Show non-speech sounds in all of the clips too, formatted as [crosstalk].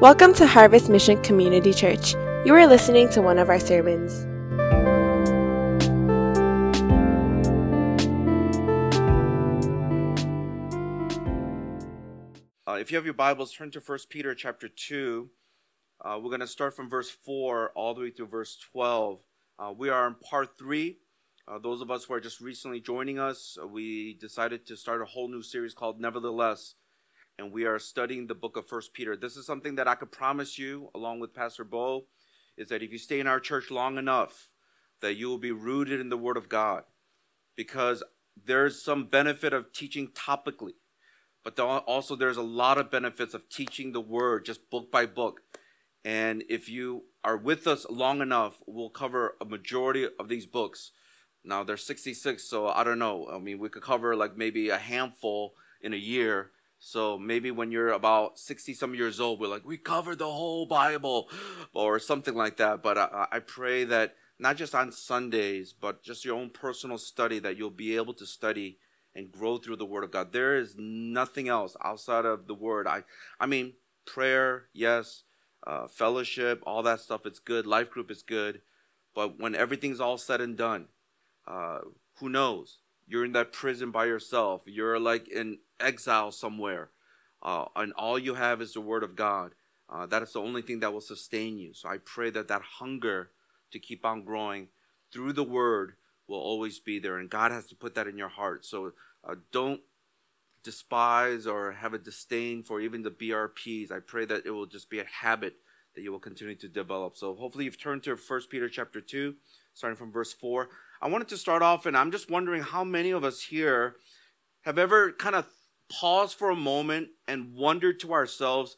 Welcome to Harvest Mission Community Church. You are listening to one of our sermons. Uh, if you have your Bibles, turn to 1 Peter chapter 2. Uh, we're going to start from verse 4 all the way through verse 12. Uh, we are in part 3. Uh, those of us who are just recently joining us, uh, we decided to start a whole new series called Nevertheless and we are studying the book of First Peter. This is something that I could promise you, along with Pastor Bo, is that if you stay in our church long enough, that you will be rooted in the Word of God, because there's some benefit of teaching topically, but also there's a lot of benefits of teaching the Word just book by book. And if you are with us long enough, we'll cover a majority of these books. Now there's 66, so I don't know. I mean, we could cover like maybe a handful in a year so maybe when you're about 60 some years old, we're like, we covered the whole Bible or something like that. But I, I pray that not just on Sundays, but just your own personal study, that you'll be able to study and grow through the Word of God. There is nothing else outside of the Word. I, I mean, prayer, yes, uh, fellowship, all that stuff, it's good. Life group is good. But when everything's all said and done, uh, who knows? You're in that prison by yourself. You're like in exile somewhere, uh, and all you have is the Word of God. Uh, that is the only thing that will sustain you. So I pray that that hunger to keep on growing through the Word will always be there, and God has to put that in your heart. So uh, don't despise or have a disdain for even the BRPs. I pray that it will just be a habit that you will continue to develop. So hopefully you've turned to First Peter chapter 2, starting from verse 4. I wanted to start off, and I'm just wondering how many of us here have ever kind of pause for a moment and wonder to ourselves,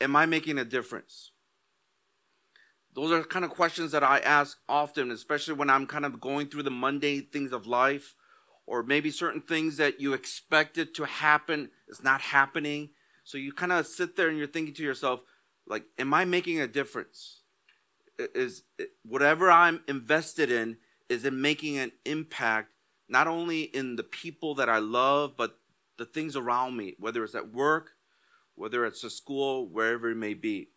am I making a difference? Those are kind of questions that I ask often, especially when I'm kind of going through the mundane things of life, or maybe certain things that you expected to happen is not happening. So you kind of sit there and you're thinking to yourself, like, am I making a difference? Is whatever I'm invested in, is it making an impact not only in the people that I love, but the things around me, whether it's at work, whether it's at school, wherever it may be.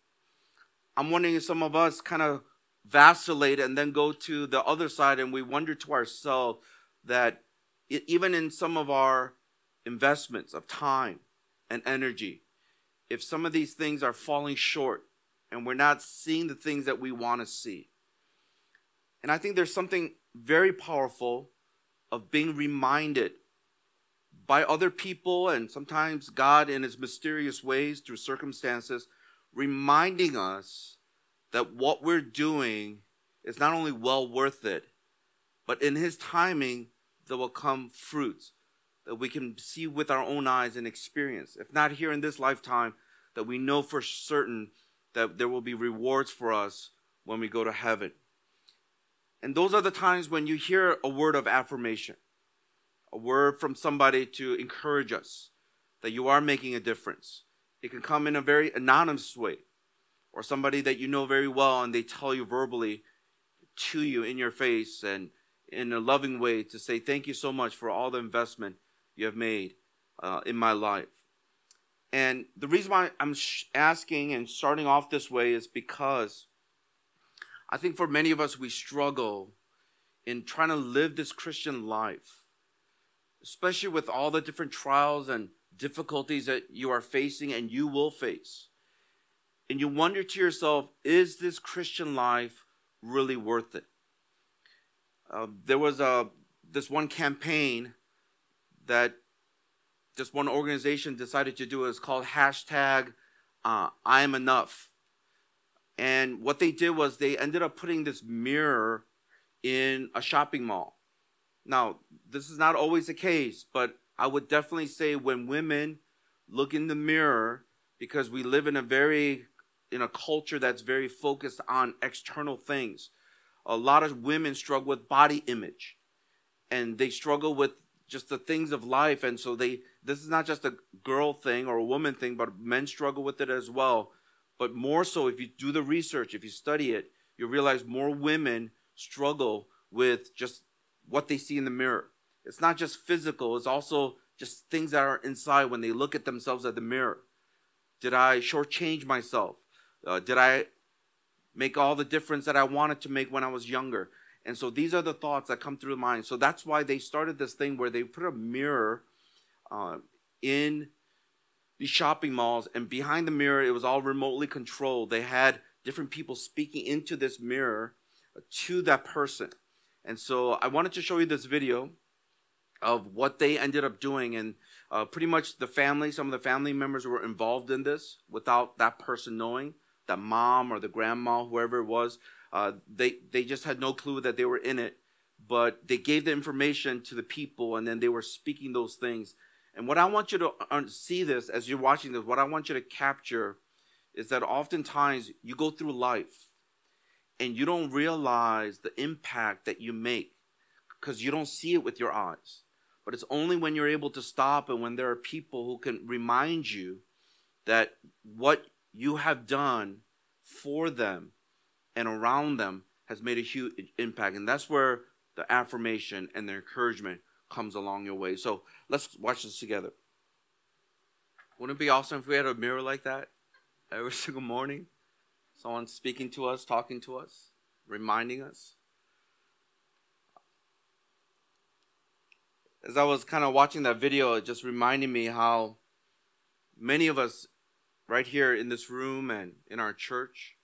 I'm wondering if some of us kind of vacillate and then go to the other side and we wonder to ourselves that even in some of our investments of time and energy, if some of these things are falling short and we're not seeing the things that we want to see. And I think there's something very powerful of being reminded by other people and sometimes God in his mysterious ways through circumstances, reminding us that what we're doing is not only well worth it, but in his timing, there will come fruits that we can see with our own eyes and experience. If not here in this lifetime, that we know for certain that there will be rewards for us when we go to heaven. And those are the times when you hear a word of affirmation a word from somebody to encourage us that you are making a difference. It can come in a very anonymous way, or somebody that you know very well and they tell you verbally to you in your face and in a loving way to say, Thank you so much for all the investment you have made uh, in my life. And the reason why I'm asking and starting off this way is because I think for many of us, we struggle in trying to live this Christian life especially with all the different trials and difficulties that you are facing and you will face. And you wonder to yourself, is this Christian life really worth it? Uh, there was a this one campaign that this one organization decided to do. It's called hashtag uh, I am enough. And what they did was they ended up putting this mirror in a shopping mall. Now, this is not always the case, but I would definitely say when women look in the mirror, because we live in a very in a culture that's very focused on external things. A lot of women struggle with body image and they struggle with just the things of life and so they this is not just a girl thing or a woman thing but men struggle with it as well but more so if you do the research if you study it you realize more women struggle with just what they see in the mirror. It's not just physical, it's also just things that are inside when they look at themselves at the mirror. Did I shortchange myself? Uh, did I make all the difference that I wanted to make when I was younger? And so these are the thoughts that come through the mind. So that's why they started this thing where they put a mirror uh, in these shopping malls, and behind the mirror, it was all remotely controlled. They had different people speaking into this mirror to that person. And so I wanted to show you this video of what they ended up doing. And uh, pretty much the family, some of the family members were involved in this without that person knowing, that mom or the grandma, whoever it was. Uh, they, they just had no clue that they were in it. But they gave the information to the people, and then they were speaking those things. And what I want you to see this as you're watching this, what I want you to capture is that oftentimes you go through life and you don't realize the impact that you make because you don't see it with your eyes. But it's only when you're able to stop and when there are people who can remind you that what you have done for them and around them has made a huge impact. And that's where the affirmation and the encouragement comes along your way. So let's watch this together. Wouldn't it be awesome if we had a mirror like that every [laughs] single morning? Someone speaking to us, talking to us, reminding us. As I was kind of watching that video, it just reminded me how many of us right here in this room and in our church,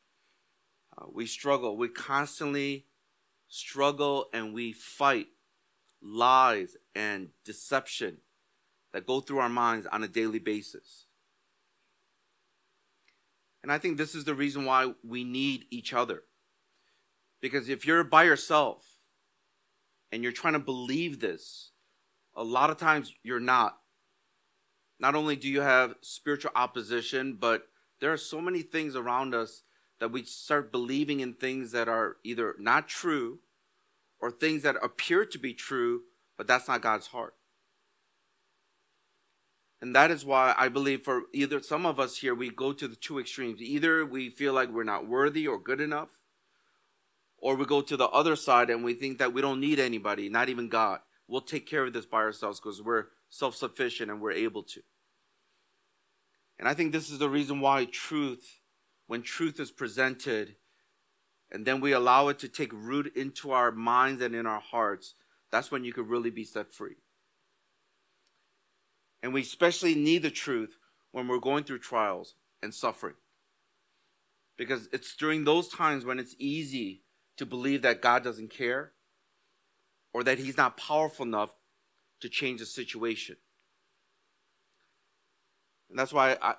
uh, we struggle. We constantly struggle and we fight lies and deception that go through our minds on a daily basis. And I think this is the reason why we need each other. Because if you're by yourself and you're trying to believe this, a lot of times you're not. Not only do you have spiritual opposition, but there are so many things around us that we start believing in things that are either not true or things that appear to be true, but that's not God's heart. And that is why I believe for either some of us here, we go to the two extremes. Either we feel like we're not worthy or good enough, or we go to the other side and we think that we don't need anybody, not even God. We'll take care of this by ourselves because we're self sufficient and we're able to. And I think this is the reason why truth, when truth is presented, and then we allow it to take root into our minds and in our hearts, that's when you could really be set free. And we especially need the truth when we're going through trials and suffering. Because it's during those times when it's easy to believe that God doesn't care or that He's not powerful enough to change the situation. And that's why I,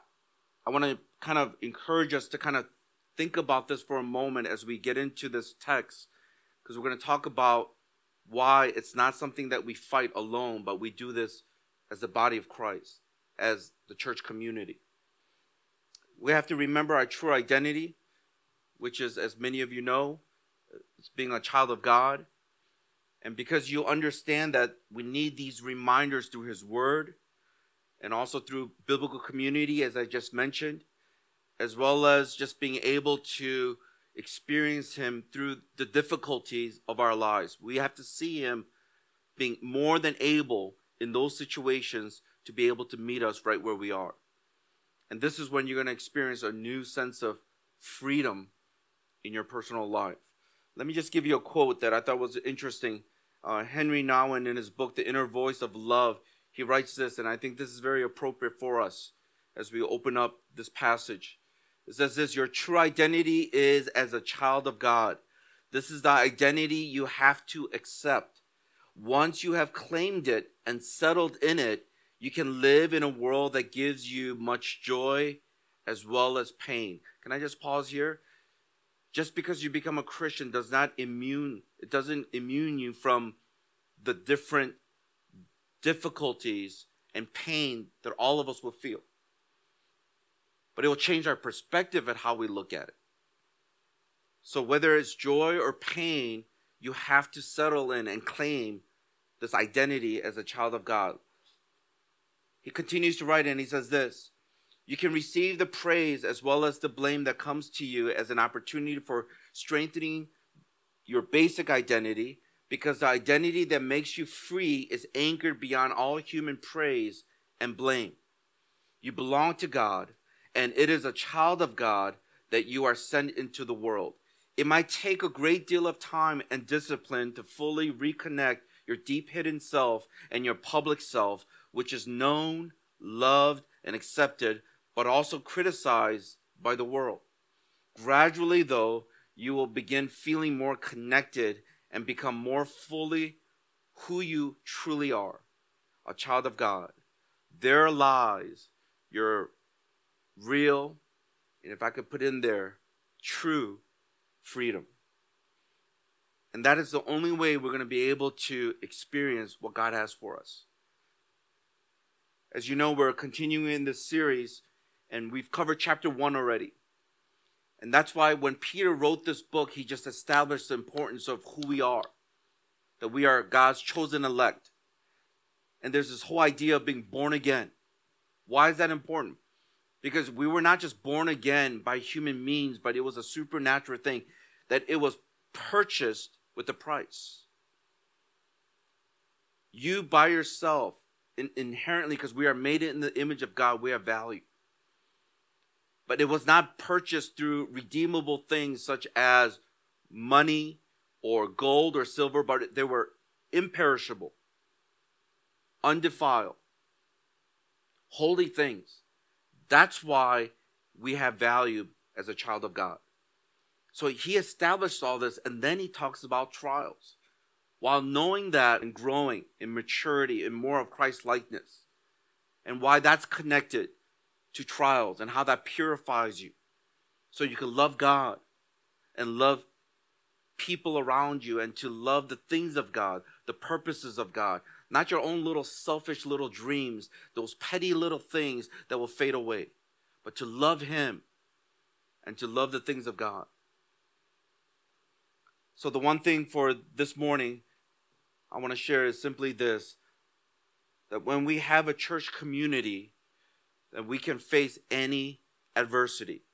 I want to kind of encourage us to kind of think about this for a moment as we get into this text, because we're going to talk about why it's not something that we fight alone, but we do this as the body of Christ, as the church community. We have to remember our true identity, which is, as many of you know, it's being a child of God. And because you understand that we need these reminders through His Word and also through biblical community, as I just mentioned, as well as just being able to experience Him through the difficulties of our lives. We have to see Him being more than able in those situations to be able to meet us right where we are. And this is when you're going to experience a new sense of freedom in your personal life. Let me just give you a quote that I thought was interesting. Uh, Henry Nouwen, in his book, The Inner Voice of Love, he writes this, and I think this is very appropriate for us as we open up this passage. It says this Your true identity is as a child of God. This is the identity you have to accept. Once you have claimed it and settled in it, you can live in a world that gives you much joy as well as pain. Can I just pause here? Just because you become a Christian does not immune it doesn't immune you from the different difficulties and pain that all of us will feel but it will change our perspective at how we look at it. So, whether it's joy or pain, you have to settle in and claim this identity as a child of God. He continues to write and he says this You can receive the praise as well as the blame that comes to you as an opportunity for strengthening your basic identity because the identity that makes you free is anchored beyond all human praise and blame. You belong to God and it is a child of God that you are sent into the world. It might take a great deal of time and discipline to fully reconnect your deep hidden self and your public self, which is known, loved, and accepted, but also criticized by the world. Gradually, though, you will begin feeling more connected and become more fully who you truly are a child of God. There lies your real, and if I could put in there, true freedom. And that is the only way we're going to be able to experience what God has for us. As you know, we're continuing this series, and we've covered chapter one already. And that's why when Peter wrote this book, he just established the importance of who we are that we are God's chosen elect. And there's this whole idea of being born again. Why is that important? Because we were not just born again by human means, but it was a supernatural thing, that it was purchased with a price. You by yourself, in, inherently, because we are made in the image of God, we have value. But it was not purchased through redeemable things such as money or gold or silver, but they were imperishable, undefiled, holy things. That's why we have value as a child of God. So he established all this, and then he talks about trials. While knowing that and growing in maturity and more of Christ likeness, and why that's connected to trials and how that purifies you. So you can love God and love people around you and to love the things of God, the purposes of God, not your own little selfish little dreams, those petty little things that will fade away, but to love Him and to love the things of God. So, the one thing for this morning I want to share is simply this that when we have a church community, that we can face any adversity.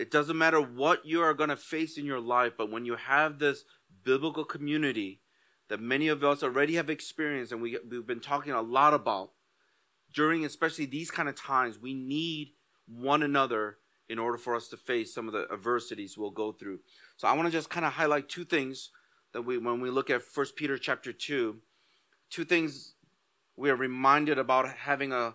It doesn't matter what you are going to face in your life, but when you have this biblical community that many of us already have experienced and we, we've been talking a lot about, during especially these kind of times, we need one another in order for us to face some of the adversities we'll go through. So I want to just kind of highlight two things that we when we look at First Peter chapter 2, two things we are reminded about having a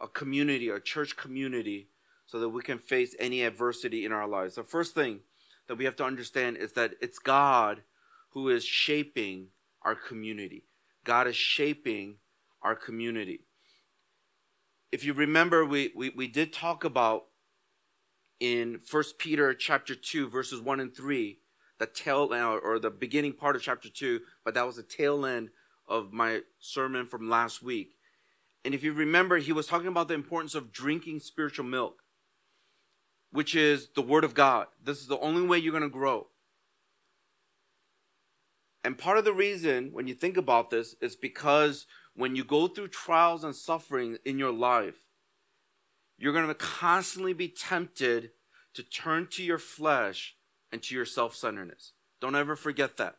a community, a church community so that we can face any adversity in our lives. The first thing that we have to understand is that it's God who is shaping our community. God is shaping our community. If you remember, we, we, we did talk about in First Peter chapter 2, verses 1 and 3, the tail end or the beginning part of chapter 2, but that was the tail end of my sermon from last week. And if you remember, he was talking about the importance of drinking spiritual milk which is the Word of God. This is the only way you're going to grow. And part of the reason, when you think about this, is because when you go through trials and suffering in your life, you're going to constantly be tempted to turn to your flesh and to your self centeredness. Don't ever forget that.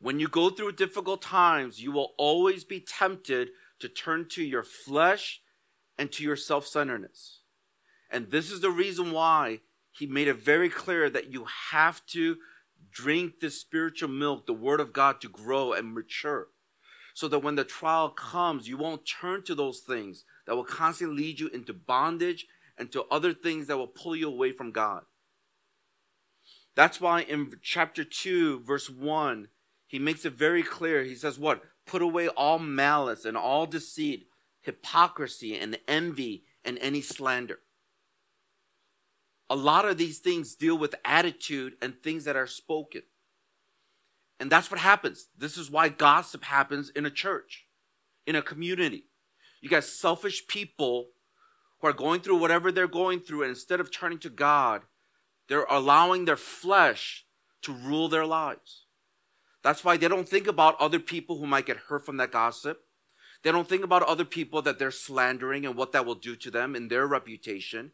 When you go through difficult times, you will always be tempted to turn to your flesh and to your self centeredness. And this is the reason why he made it very clear that you have to drink the spiritual milk, the word of God, to grow and mature. So that when the trial comes, you won't turn to those things that will constantly lead you into bondage and to other things that will pull you away from God. That's why in chapter 2, verse 1, he makes it very clear. He says, What? Put away all malice and all deceit, hypocrisy and envy and any slander a lot of these things deal with attitude and things that are spoken. And that's what happens. This is why gossip happens in a church, in a community. You got selfish people who are going through whatever they're going through, and instead of turning to God, they're allowing their flesh to rule their lives. That's why they don't think about other people who might get hurt from that gossip. They don't think about other people that they're slandering and what that will do to them and their reputation.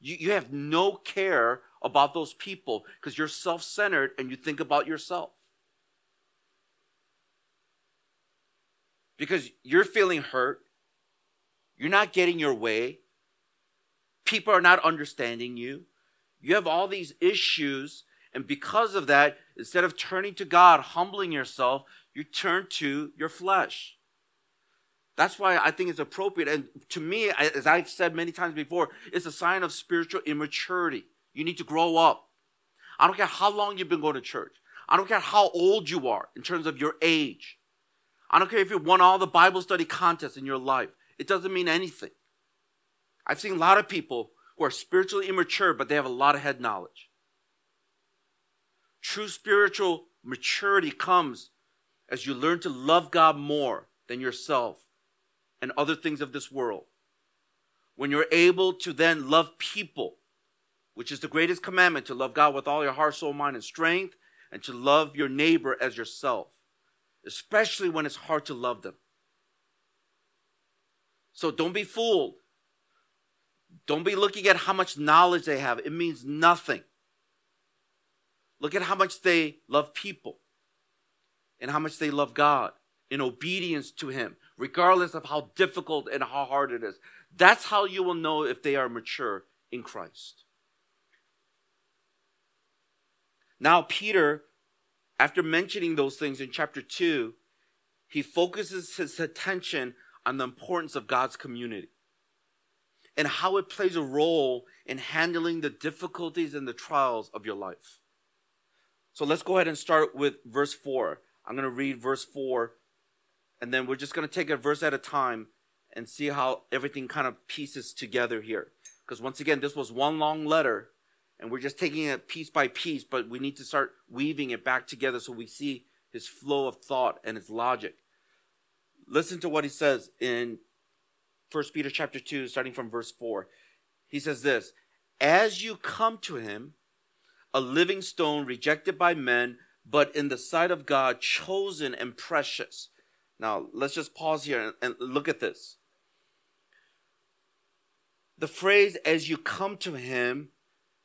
You, you have no care about those people because you're self centered and you think about yourself. Because you're feeling hurt, you're not getting your way. People are not understanding you. You have all these issues. And because of that, instead of turning to God, humbling yourself, you turn to your flesh. That's why I think it's appropriate. And to me, as I've said many times before, it's a sign of spiritual immaturity. You need to grow up. I don't care how long you've been going to church. I don't care how old you are in terms of your age. I don't care if you won all the Bible study contests in your life. It doesn't mean anything. I've seen a lot of people who are spiritually immature, but they have a lot of head knowledge. True spiritual maturity comes as you learn to love God more than yourself and other things of this world. When you're able to then love people, which is the greatest commandment to love God with all your heart, soul, mind, and strength, and to love your neighbor as yourself, especially when it's hard to love them. So don't be fooled. Don't be looking at how much knowledge they have. It means nothing. Look at how much they love people and how much they love God in obedience to Him, regardless of how difficult and how hard it is. That's how you will know if they are mature in Christ. Now, Peter, after mentioning those things in chapter 2, he focuses his attention on the importance of God's community and how it plays a role in handling the difficulties and the trials of your life. So let's go ahead and start with verse 4. I'm going to read verse 4, and then we're just going to take a verse at a time and see how everything kind of pieces together here. Because once again, this was one long letter, and we're just taking it piece by piece, but we need to start weaving it back together so we see his flow of thought and his logic. Listen to what he says in 1 Peter chapter 2, starting from verse 4. He says this As you come to him, a living stone rejected by men, but in the sight of God, chosen and precious. Now, let's just pause here and, and look at this. The phrase, as you come to him,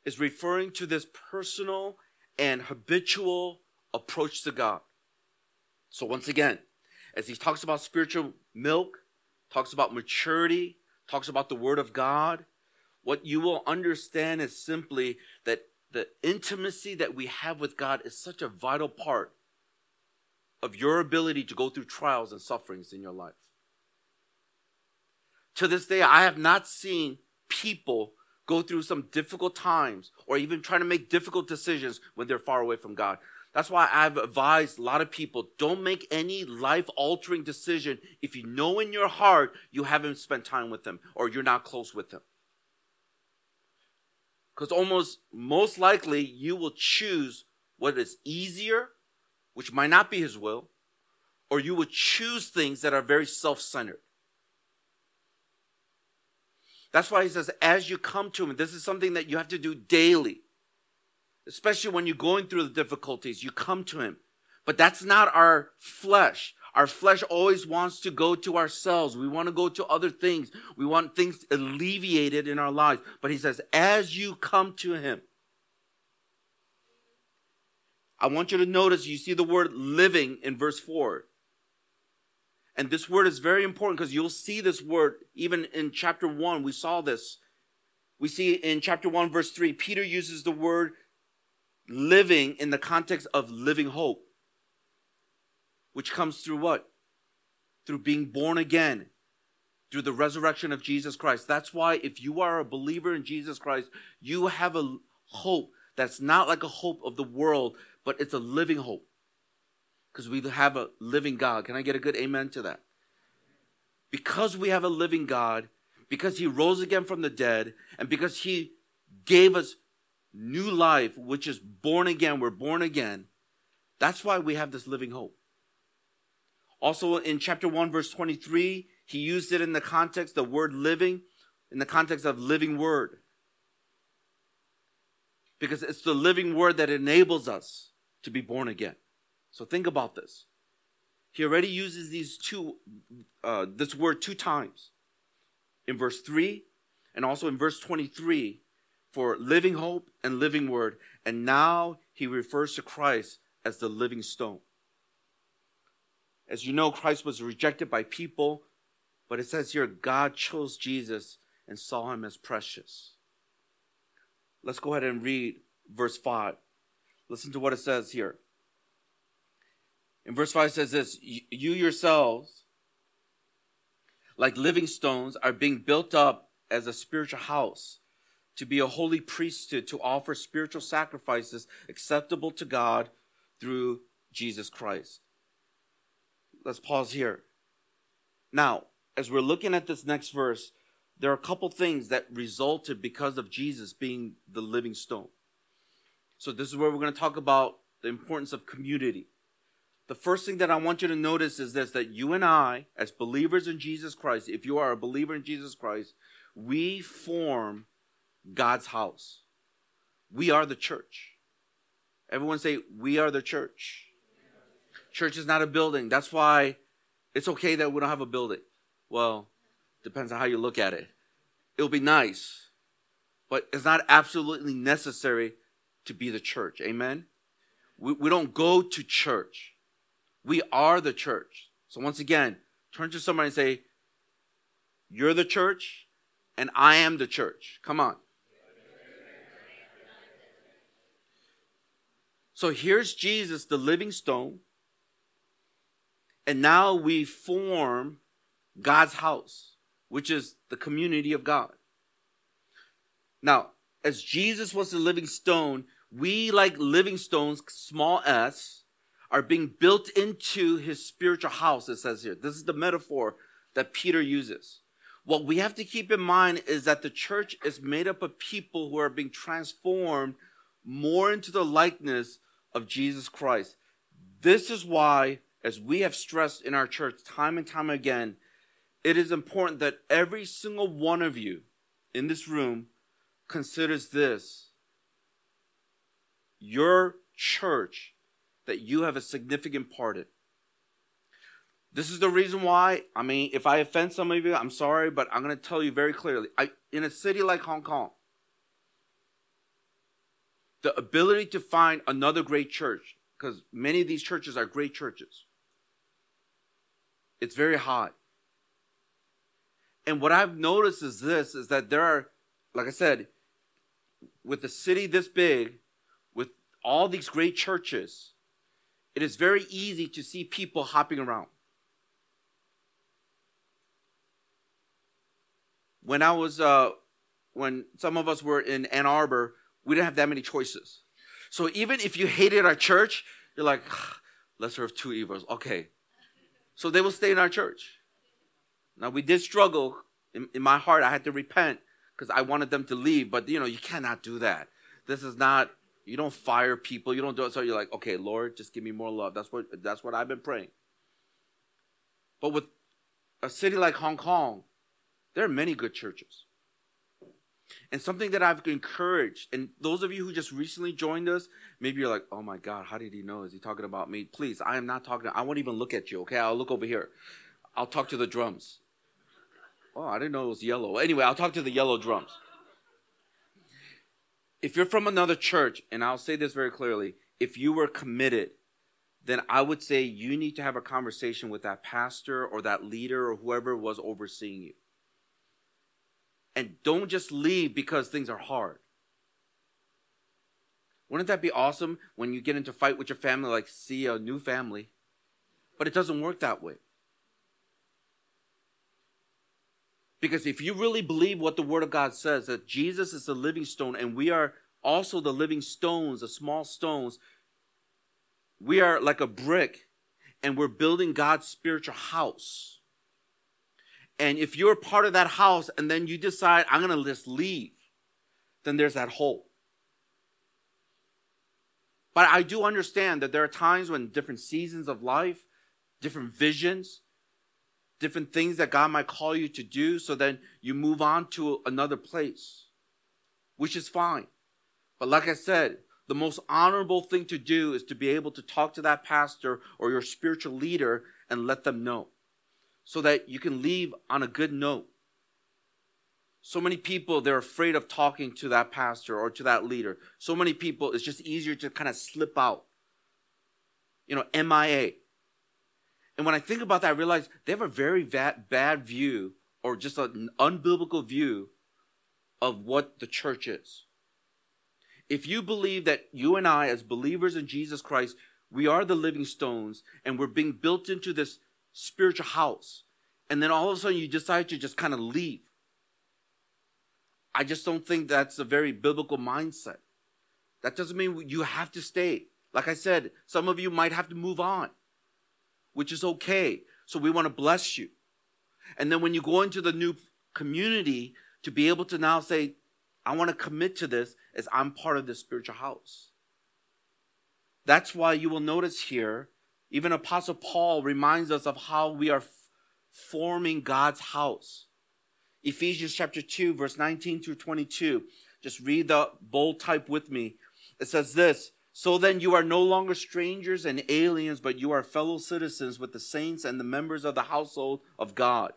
is referring to this personal and habitual approach to God. So, once again, as he talks about spiritual milk, talks about maturity, talks about the Word of God, what you will understand is simply that the intimacy that we have with God is such a vital part of your ability to go through trials and sufferings in your life. To this day, I have not seen people go through some difficult times or even trying to make difficult decisions when they're far away from God. That's why I've advised a lot of people don't make any life altering decision if you know in your heart you haven't spent time with them or you're not close with them. Because almost most likely you will choose what is easier, which might not be his will, or you will choose things that are very self centered. That's why he says, as you come to him, this is something that you have to do daily especially when you're going through the difficulties, you come to Him. But that's not our flesh. Our flesh always wants to go to ourselves. We want to go to other things. We want things alleviated in our lives. But He says, as you come to Him, I want you to notice you see the word living in verse 4. And this word is very important because you'll see this word even in chapter 1. We saw this. We see in chapter 1, verse 3, Peter uses the word living in the context of living hope, which comes through what? Through being born again, through the resurrection of Jesus Christ. That's why if you are a believer in Jesus Christ, you have a hope that's not like a hope of the world, but it's a living hope. Because we have a living God. Can I get a good amen to that? Because we have a living God, because he rose again from the dead, and because he gave us new life, which is born again. We're born again. That's why we have this living hope. Also, in chapter 1, verse 23, he used it in the context, the word living, in the context of living word. Because it's the living word that enables us to be born again. So think about this. He already uses these two, uh, this word two times in verse 3 and also in verse 23 for living hope and living word. And now he refers to Christ as the living stone. As you know, Christ was rejected by people, but it says here God chose Jesus and saw him as precious. let's go ahead and read verse 5. Listen to what it says here. In verse 5 says this You yourselves, like living stones, are being built up as a spiritual house to be a holy priesthood, to offer spiritual sacrifices acceptable to God through Jesus Christ. Let's pause here. Now, as we're looking at this next verse, there are a couple things that resulted because of Jesus being the living stone. So, this is where we're going to talk about the importance of community. The first thing that I want you to notice is this that you and I, as believers in Jesus Christ, if you are a believer in Jesus Christ, we form God's house. We are the church. Everyone say, We are the church. Church is not a building. That's why it's okay that we don't have a building. Well, depends on how you look at it. It'll be nice, but it's not absolutely necessary to be the church. Amen? We, we don't go to church, we are the church. So, once again, turn to somebody and say, You're the church, and I am the church. Come on. So here's Jesus, the living stone. And now we form God's house, which is the community of God. Now, as Jesus was the living stone, we, like living stones, small s, are being built into his spiritual house, it says here. This is the metaphor that Peter uses. What we have to keep in mind is that the church is made up of people who are being transformed more into the likeness of Jesus Christ. This is why, as we have stressed in our church time and time again, it is important that every single one of you in this room considers this your church that you have a significant part in. This is the reason why. I mean, if I offend some of you, I'm sorry, but I'm going to tell you very clearly. I, in a city like Hong Kong, the ability to find another great church, because many of these churches are great churches, it's very hard. And what I've noticed is this is that there are, like I said, with a city this big, with all these great churches, it is very easy to see people hopping around. When I was, uh, when some of us were in Ann Arbor, we didn't have that many choices. So even if you hated our church, you're like, let's serve two evils. Okay. So they will stay in our church. Now we did struggle. In, in my heart, I had to repent because I wanted them to leave. But you know, you cannot do that. This is not. You don't fire people. You don't do it. So you're like, okay, Lord, just give me more love. That's what. That's what I've been praying. But with a city like Hong Kong, there are many good churches. And something that I've encouraged, and those of you who just recently joined us, maybe you're like, oh my God, how did he know? Is he talking about me? Please, I am not talking. I won't even look at you, okay? I'll look over here. I'll talk to the drums. Oh, I didn't know it was yellow. Anyway, I'll talk to the yellow drums. If you're from another church, and I'll say this very clearly, if you were committed, then I would say you need to have a conversation with that pastor or that leader or whoever was overseeing you. And don't just leave because things are hard. Wouldn't that be awesome when you get into fight with your family, like see a new family? But it doesn't work that way. Because if you really believe what the Word of God says, that Jesus is the living stone and we are also the living stones, the small stones, we are like a brick and we're building God's spiritual house. And if you're part of that house and then you decide, I'm going to just leave, then there's that hole. But I do understand that there are times when different seasons of life, different visions, different things that God might call you to do, so then you move on to another place, which is fine. But like I said, the most honorable thing to do is to be able to talk to that pastor or your spiritual leader and let them know so that you can leave on a good note. So many people, they're afraid of talking to that pastor or to that leader. So many people, it's just easier to kind of slip out. You know, MIA. And when I think about that, I realize they have a very bad, bad view or just an unbiblical view of what the church is. If you believe that you and I, as believers in Jesus Christ, we are the living stones and we're being built into this spiritual house, and then all of a sudden you decide to just kind of leave, I just don't think that's a very biblical mindset. That doesn't mean you have to stay. Like I said, some of you might have to move on, which is okay. So we want to bless you. And then when you go into the new community, to be able to now say, I want to commit to this as I'm part of this spiritual house. That's why you will notice here, even Apostle Paul reminds us of how we are f- forming God's house. Ephesians chapter 2, verse 19 through 22. Just read the bold type with me. It says this So then you are no longer strangers and aliens, but you are fellow citizens with the saints and the members of the household of God,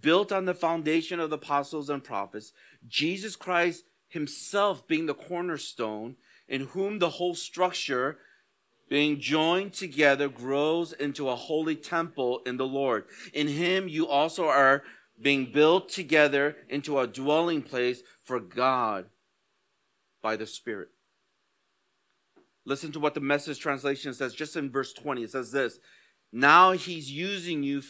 built on the foundation of the apostles and prophets, Jesus Christ himself being the cornerstone, in whom the whole structure, being joined together, grows into a holy temple in the Lord. In him you also are being built together into a dwelling place for God by the Spirit. Listen to what the message translation says just in verse 20. It says this Now he's using you,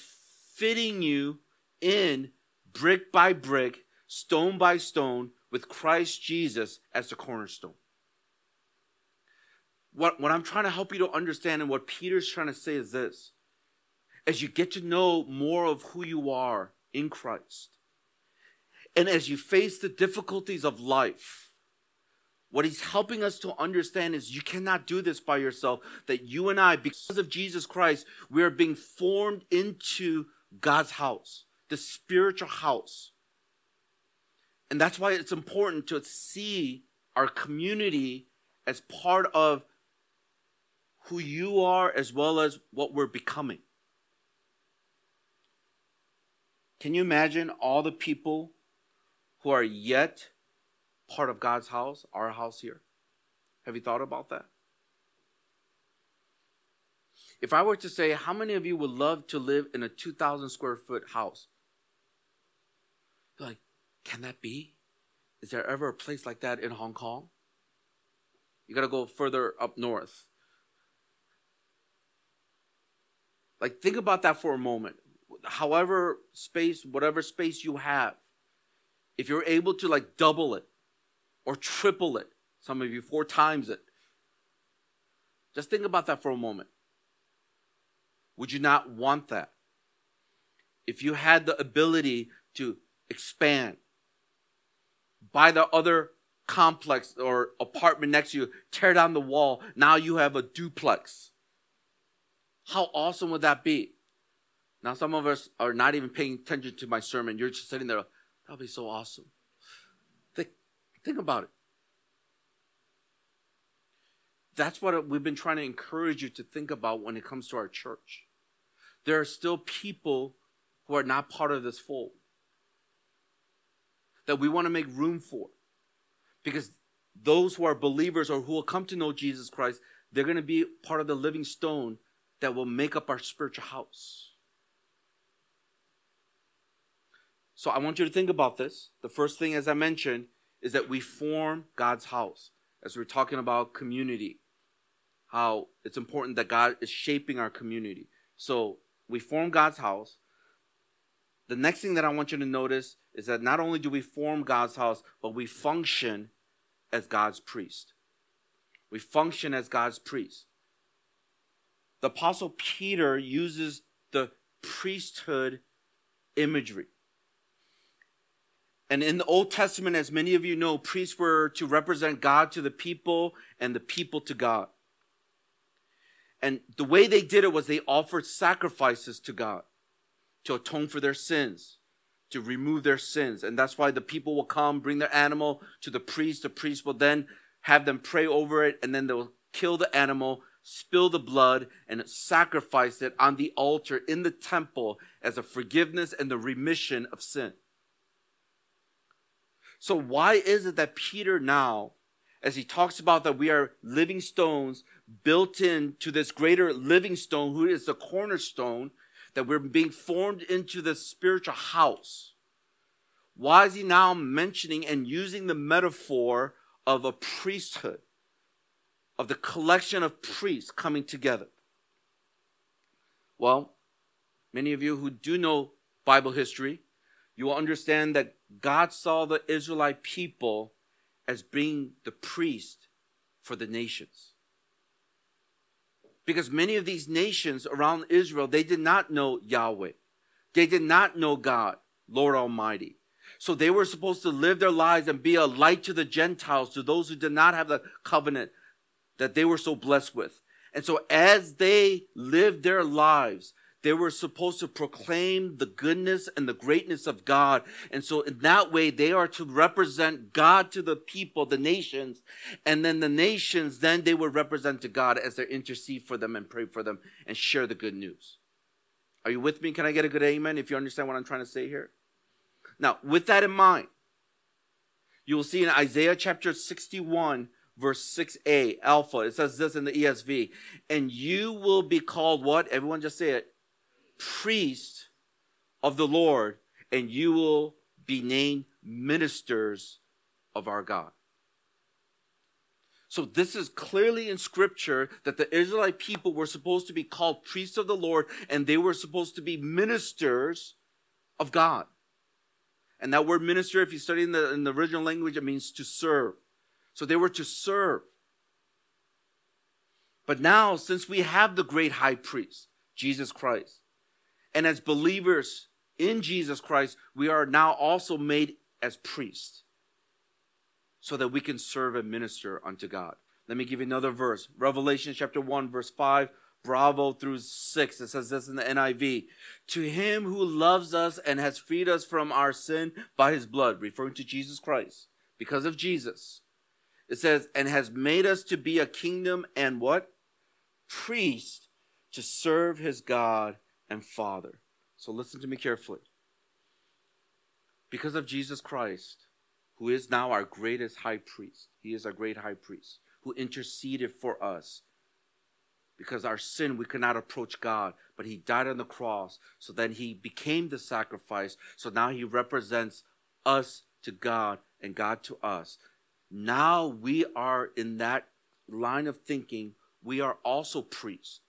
fitting you in brick by brick, stone by stone, with Christ Jesus as the cornerstone. What, what I'm trying to help you to understand and what Peter's trying to say is this as you get to know more of who you are in Christ, and as you face the difficulties of life, what he's helping us to understand is you cannot do this by yourself. That you and I, because of Jesus Christ, we are being formed into God's house, the spiritual house. And that's why it's important to see our community as part of who you are as well as what we're becoming. Can you imagine all the people who are yet part of God's house, our house here? Have you thought about that? If I were to say, how many of you would love to live in a 2,000 square foot house? Like, can that be? Is there ever a place like that in Hong Kong? You got to go further up north. Like, think about that for a moment. However, space, whatever space you have, if you're able to like double it, or triple it. Some of you, four times it. Just think about that for a moment. Would you not want that? If you had the ability to expand, buy the other complex or apartment next to you, tear down the wall, now you have a duplex. How awesome would that be? Now, some of us are not even paying attention to my sermon. You're just sitting there, that would be so awesome. Think about it. That's what we've been trying to encourage you to think about when it comes to our church. There are still people who are not part of this fold that we want to make room for. Because those who are believers or who will come to know Jesus Christ, they're going to be part of the living stone that will make up our spiritual house. So I want you to think about this. The first thing, as I mentioned, is that we form God's house. As we're talking about community, how it's important that God is shaping our community. So we form God's house. The next thing that I want you to notice is that not only do we form God's house, but we function as God's priest. We function as God's priest. The Apostle Peter uses the priesthood imagery. And in the Old Testament, as many of you know, priests were to represent God to the people and the people to God. And the way they did it was they offered sacrifices to God to atone for their sins, to remove their sins. And that's why the people will come, bring their animal to the priest. The priest will then have them pray over it, and then they'll kill the animal, spill the blood, and sacrifice it on the altar in the temple as a forgiveness and the remission of sin. So, why is it that Peter now, as he talks about that we are living stones built into this greater living stone, who is the cornerstone, that we're being formed into the spiritual house? Why is he now mentioning and using the metaphor of a priesthood? Of the collection of priests coming together? Well, many of you who do know Bible history, you will understand that God saw the Israelite people as being the priest for the nations. Because many of these nations around Israel, they did not know Yahweh. They did not know God, Lord Almighty. So they were supposed to live their lives and be a light to the Gentiles, to those who did not have the covenant that they were so blessed with. And so as they lived their lives, they were supposed to proclaim the goodness and the greatness of God. And so in that way, they are to represent God to the people, the nations. And then the nations, then they would represent to God as they intercede for them and pray for them and share the good news. Are you with me? Can I get a good amen if you understand what I'm trying to say here? Now, with that in mind, you will see in Isaiah chapter 61, verse 6a, Alpha, it says this in the ESV, and you will be called what? Everyone just say it priest of the Lord, and you will be named ministers of our God. So this is clearly in scripture that the Israelite people were supposed to be called priests of the Lord and they were supposed to be ministers of God. And that word minister, if you study in the, in the original language, it means to serve. So they were to serve. But now, since we have the great high priest, Jesus Christ, and as believers in Jesus Christ, we are now also made as priests so that we can serve and minister unto God. Let me give you another verse. Revelation chapter 1, verse 5, bravo through 6. It says this in the NIV. To him who loves us and has freed us from our sin by his blood, referring to Jesus Christ, because of Jesus. It says, and has made us to be a kingdom and what? Priest to serve his God and Father. So listen to me carefully. Because of Jesus Christ, who is now our greatest high priest, he is our great high priest who interceded for us. Because our sin, we could not approach God, but he died on the cross. So then he became the sacrifice. So now he represents us to God and God to us. Now we are in that line of thinking, we are also priests.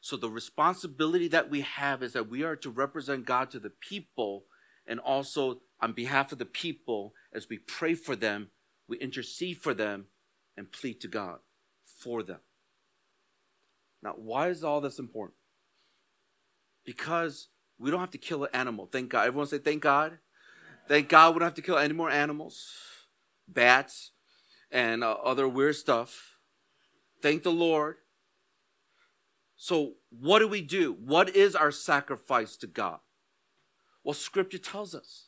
So the responsibility that we have is that we are to represent God to the people and also on behalf of the people as we pray for them, we intercede for them and plead to God for them. Now, why is all this important? Because we don't have to kill an animal. Thank God. Everyone say, thank God. Thank God we don't have to kill any more animals, bats, and uh, other weird stuff. Thank the Lord so, what do we do? What is our sacrifice to God? Well, scripture tells us.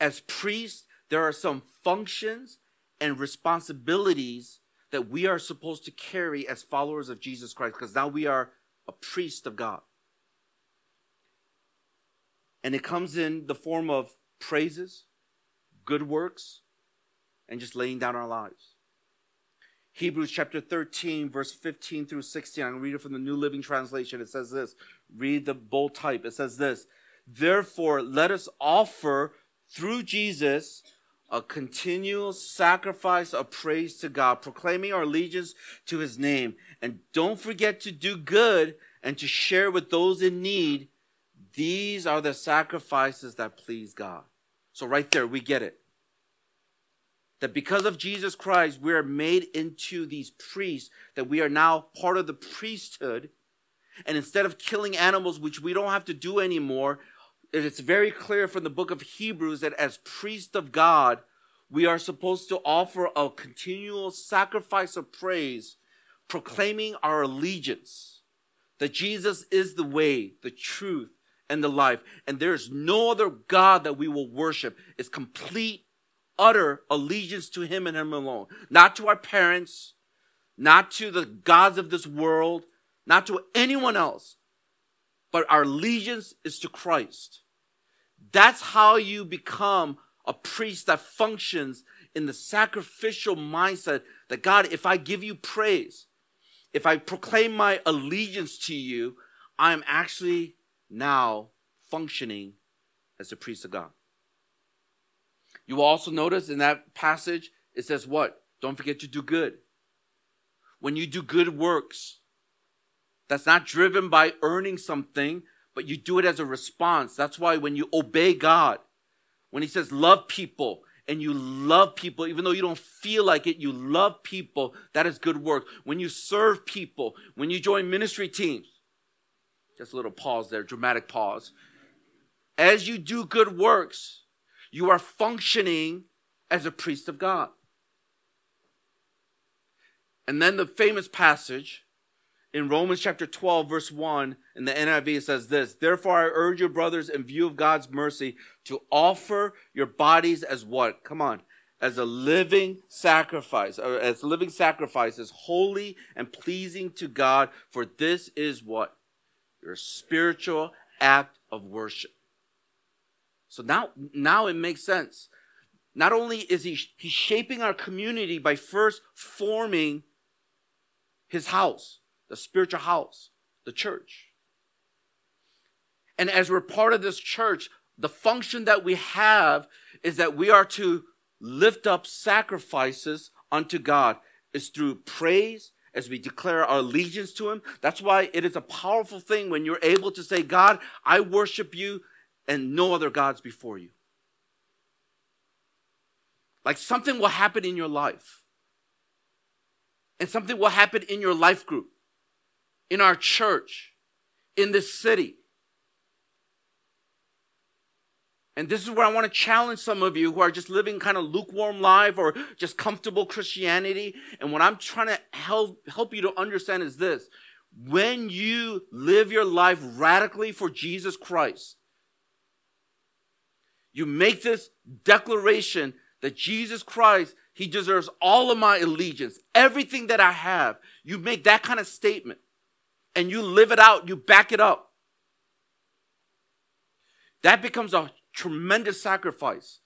As priests, there are some functions and responsibilities that we are supposed to carry as followers of Jesus Christ because now we are a priest of God. And it comes in the form of praises, good works, and just laying down our lives. Hebrews chapter 13, verse 15 through 16. I'm going to read it from the New Living Translation. It says this. Read the bold type. It says this. Therefore, let us offer through Jesus a continual sacrifice of praise to God, proclaiming our allegiance to his name. And don't forget to do good and to share with those in need. These are the sacrifices that please God. So, right there, we get it that because of Jesus Christ, we are made into these priests, that we are now part of the priesthood. And instead of killing animals, which we don't have to do anymore, it's very clear from the book of Hebrews that as priests of God, we are supposed to offer a continual sacrifice of praise, proclaiming our allegiance that Jesus is the way, the truth, and the life. And there is no other God that we will worship. It's complete utter allegiance to Him and Him alone. Not to our parents, not to the gods of this world, not to anyone else, but our allegiance is to Christ. That's how you become a priest that functions in the sacrificial mindset that God, if I give you praise, if I proclaim my allegiance to you, I am actually now functioning as a priest of God. You will also notice in that passage, it says what? Don't forget to do good. when you do good works that's not driven by earning something, but you do it as a response. That's why when you obey God, when He says love people, and you love people, even though you don't feel like it, you love people, that is good work. When you serve people, when you join ministry teams, just a little pause there, dramatic pause. As you do good works, you are functioning as a priest of God. And then the famous passage in Romans chapter 12, verse 1, in the NIV, says this Therefore, I urge you, brothers, in view of God's mercy, to offer your bodies as what? Come on. As a living sacrifice, as living sacrifices, holy and pleasing to God, for this is what? Your spiritual act of worship. So now, now it makes sense. Not only is he he's shaping our community by first forming his house, the spiritual house, the church. And as we're part of this church, the function that we have is that we are to lift up sacrifices unto God. Is through praise as we declare our allegiance to Him. That's why it is a powerful thing when you're able to say, God, I worship you and no other gods before you. Like something will happen in your life. And something will happen in your life group in our church, in this city. And this is where I want to challenge some of you who are just living kind of lukewarm life or just comfortable Christianity. And what I'm trying to help, help you to understand is this. When you live your life radically for Jesus Christ, you make this declaration that Jesus Christ, He deserves all of my allegiance, everything that I have. You make that kind of statement and you live it out, you back it up. That becomes a tremendous sacrifice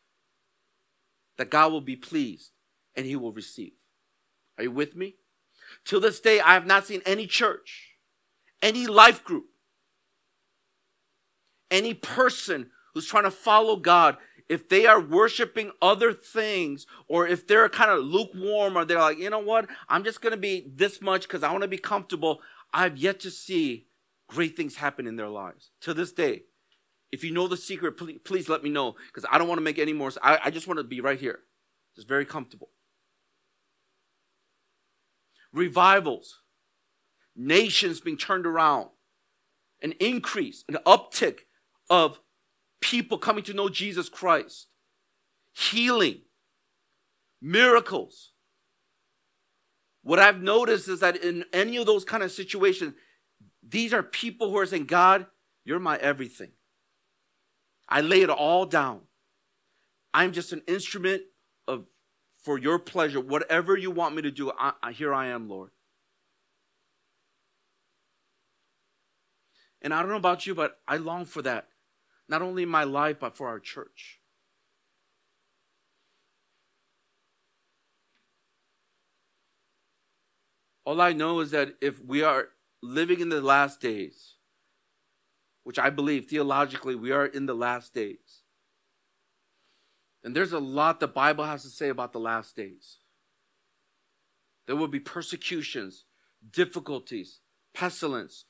that God will be pleased and he will receive. Are you with me? Till this day, I have not seen any church, any life group, any person who's trying to follow God, if they are worshiping other things, or if they're kind of lukewarm, or they're like, you know what, I'm just going to be this much because I want to be comfortable, I've yet to see great things happen in their lives to this day. If you know the secret, please, please let me know because I don't want to make any more. I, I just want to be right here, just very comfortable. Revivals, nations being turned around, an increase, an uptick of people coming to know Jesus Christ, healing, miracles, what I've noticed is that in any of those kind of situations, these are people who are saying, God, you're my everything. I lay it all down. I'm just an instrument of for your pleasure. Whatever you want me to do, I, I, here I am, Lord. And I don't know about you, but I long for that. Not only in my life, but for our church. All I know is that if we are living in the last days, which I believe theologically we are in the last days, then there's a lot the Bible has to say about the last days. There will be persecutions, difficulties, pestilence,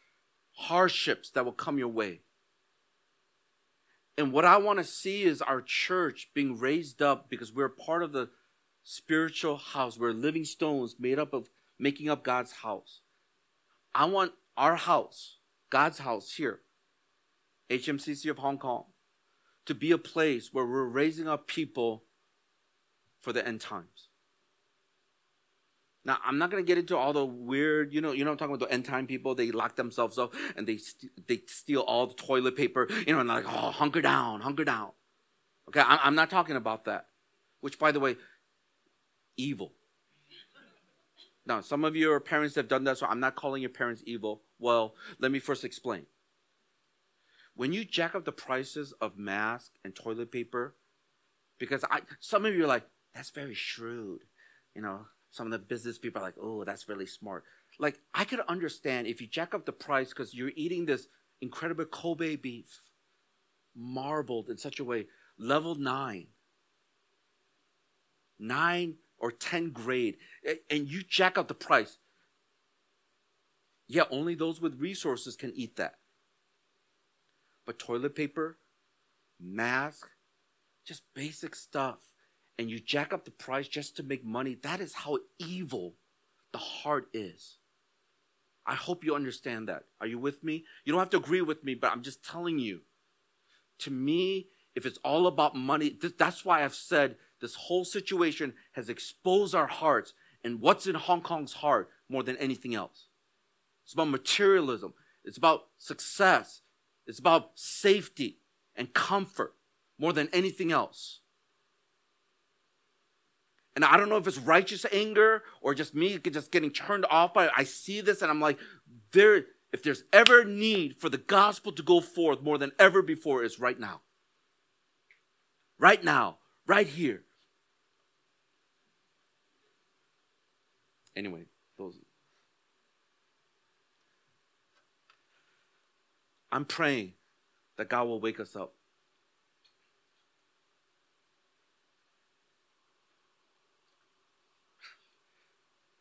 hardships that will come your way. And what I want to see is our church being raised up because we're part of the spiritual house. We're living stones made up of making up God's house. I want our house, God's house here, HMCC of Hong Kong, to be a place where we're raising up people for the end times. Now, I'm not going to get into all the weird, you know, you know, I'm talking about the end time people. They lock themselves up and they st- they steal all the toilet paper, you know, and like, oh, hunker down, hunker down. Okay, I'm not talking about that. Which, by the way, evil. Now, some of your parents have done that, so I'm not calling your parents evil. Well, let me first explain. When you jack up the prices of masks and toilet paper, because I, some of you are like, that's very shrewd. You know, some of the business people are like, oh, that's really smart. Like, I could understand if you jack up the price because you're eating this incredible Kobe beef, marbled in such a way, level nine. Nine or 10 grade and you jack up the price, Yeah, only those with resources can eat that. But toilet paper, mask, just basic stuff, and you jack up the price just to make money, that is how evil the heart is. I hope you understand that. Are you with me? You don't have to agree with me, but I'm just telling you. To me, if it's all about money, that's why I've said this whole situation has exposed our hearts and what's in Hong Kong's heart more than anything else. It's about materialism, it's about success, it's about safety and comfort more than anything else. And I don't know if it's righteous anger or just me just getting turned off by it. I see this and I'm like, there, if there's ever need for the gospel to go forth more than ever before, is right now. Right now, right here. Anyway, those. I'm praying that God will wake us up.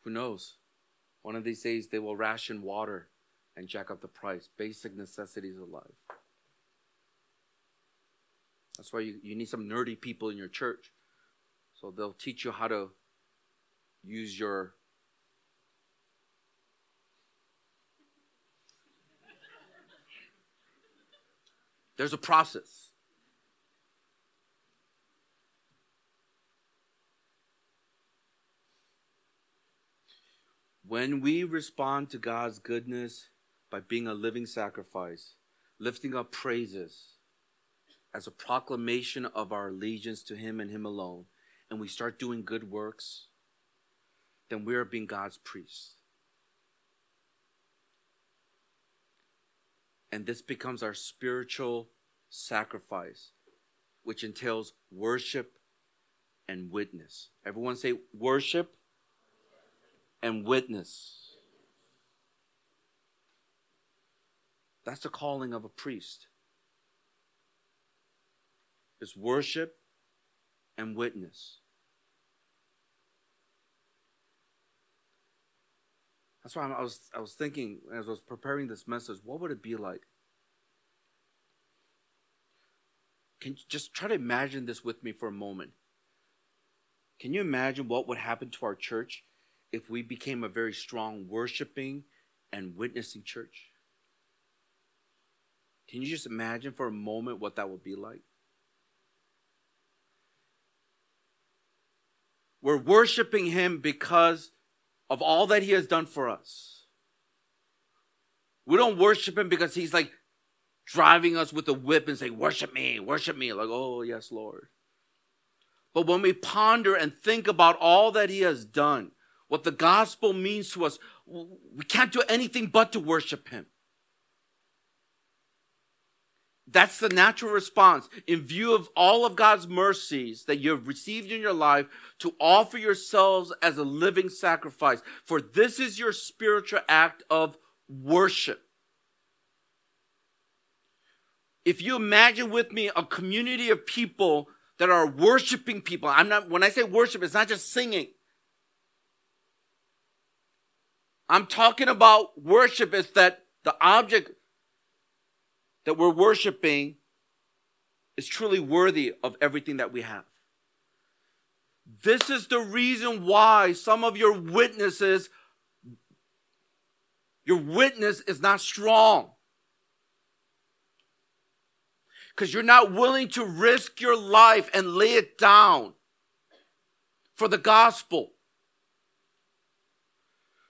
Who knows? One of these days they will ration water and jack up the price. Basic necessities of life. That's why you, you need some nerdy people in your church. So they'll teach you how to use your There's a process. When we respond to God's goodness by being a living sacrifice, lifting up praises as a proclamation of our allegiance to Him and Him alone, and we start doing good works, then we are being God's priests. And this becomes our spiritual sacrifice, which entails worship and witness. Everyone say worship and witness. That's the calling of a priest. Is worship and witness. That's why I was I was thinking as I was preparing this message, what would it be like? Can you just try to imagine this with me for a moment? Can you imagine what would happen to our church if we became a very strong worshiping and witnessing church? Can you just imagine for a moment what that would be like? We're worshiping Him because of all that He has done for us. We don't worship Him because He's like driving us with a whip and saying, Worship me, worship me. Like, oh, yes, Lord. But when we ponder and think about all that He has done, what the gospel means to us, we can't do anything but to worship Him. That's the natural response in view of all of God's mercies that you have received in your life to offer yourselves as a living sacrifice. For this is your spiritual act of worship. If you imagine with me a community of people that are worshiping people, I'm not, when I say worship, it's not just singing. I'm talking about worship is that the object that we're worshiping is truly worthy of everything that we have. This is the reason why some of your witnesses, your witness is not strong. Because you're not willing to risk your life and lay it down for the gospel.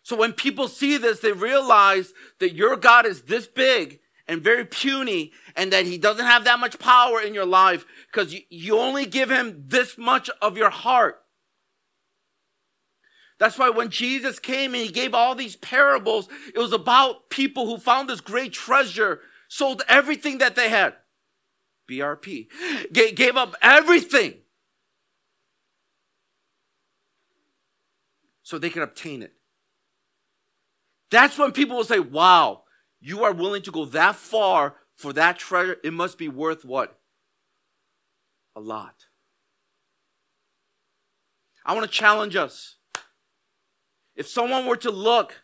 So when people see this, they realize that your God is this big and very puny and that he doesn't have that much power in your life because you, only give him this much of your heart. That's why when Jesus came and he gave all these parables, it was about people who found this great treasure, sold everything that they had. BRP. G- gave up everything so they could obtain it. That's when people will say, wow, you are willing to go that far for that treasure. It must be worth what? A lot. I want to challenge us. If someone were to look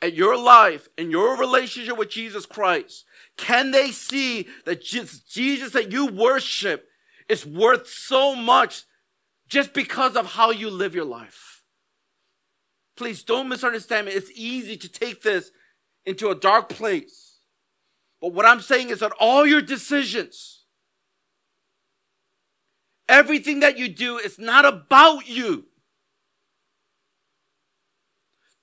at your life and your relationship with Jesus Christ, can they see that Jesus that you worship is worth so much just because of how you live your life? Please don't misunderstand me. It's easy to take this into a dark place. But what I'm saying is that all your decisions, everything that you do is not about you.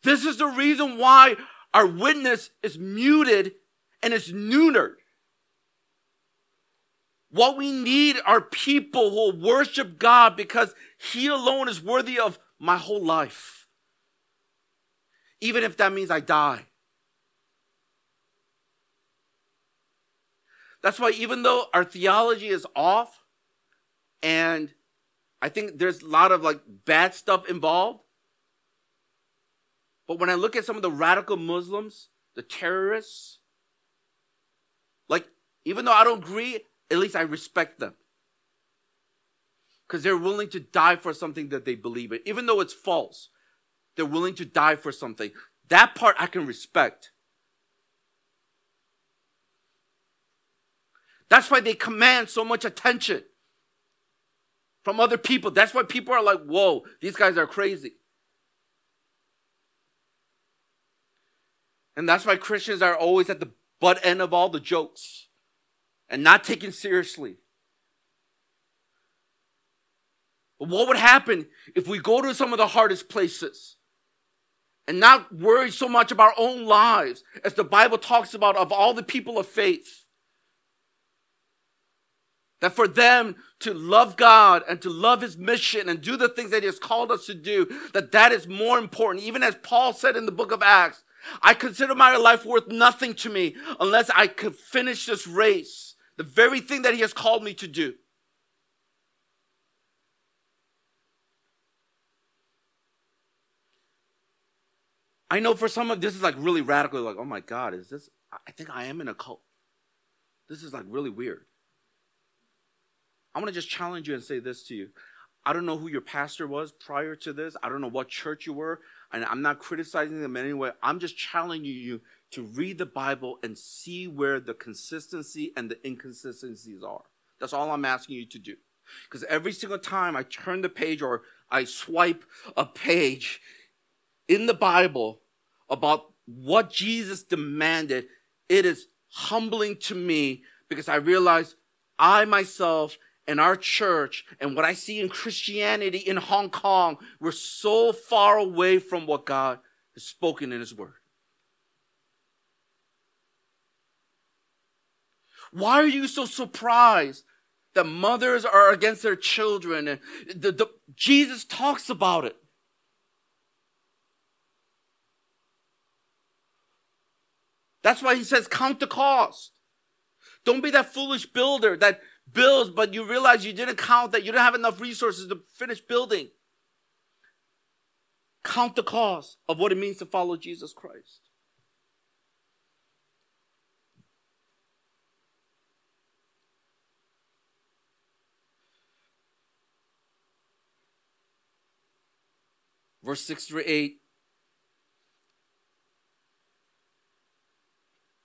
This is the reason why our witness is muted and is neutered. What we need are people who worship God because He alone is worthy of my whole life. Even if that means I die. That's why, even though our theology is off, and I think there's a lot of like bad stuff involved, but when I look at some of the radical Muslims, the terrorists, like, even though I don't agree, at least I respect them. Because they're willing to die for something that they believe in. Even though it's false, they're willing to die for something. That part I can respect. That's why they command so much attention from other people. That's why people are like, whoa, these guys are crazy. And that's why Christians are always at the butt end of all the jokes and not taken seriously. But what would happen if we go to some of the hardest places and not worry so much about our own lives as the Bible talks about of all the people of faith? That for them to love God and to love his mission and do the things that he has called us to do, that that is more important. Even as Paul said in the book of Acts, I consider my life worth nothing to me unless I could finish this race, the very thing that He has called me to do. I know for some of this is like really radical, like, oh my God, is this? I think I am in a cult. This is like really weird. I want to just challenge you and say this to you. I don't know who your pastor was prior to this. I don't know what church you were and I'm not criticizing them in any way. I'm just challenging you to read the Bible and see where the consistency and the inconsistencies are. That's all I'm asking you to do. Because every single time I turn the page or I swipe a page in the Bible about what Jesus demanded, it is humbling to me because I realize I myself and our church and what I see in Christianity in Hong Kong, we're so far away from what God has spoken in His Word. Why are you so surprised that mothers are against their children? And the, the, Jesus talks about it. That's why he says, count the cost. Don't be that foolish builder that builds, but you realize you didn't count that you don't have enough resources to finish building. Count the cost of what it means to follow Jesus Christ. Verse 6 through 8.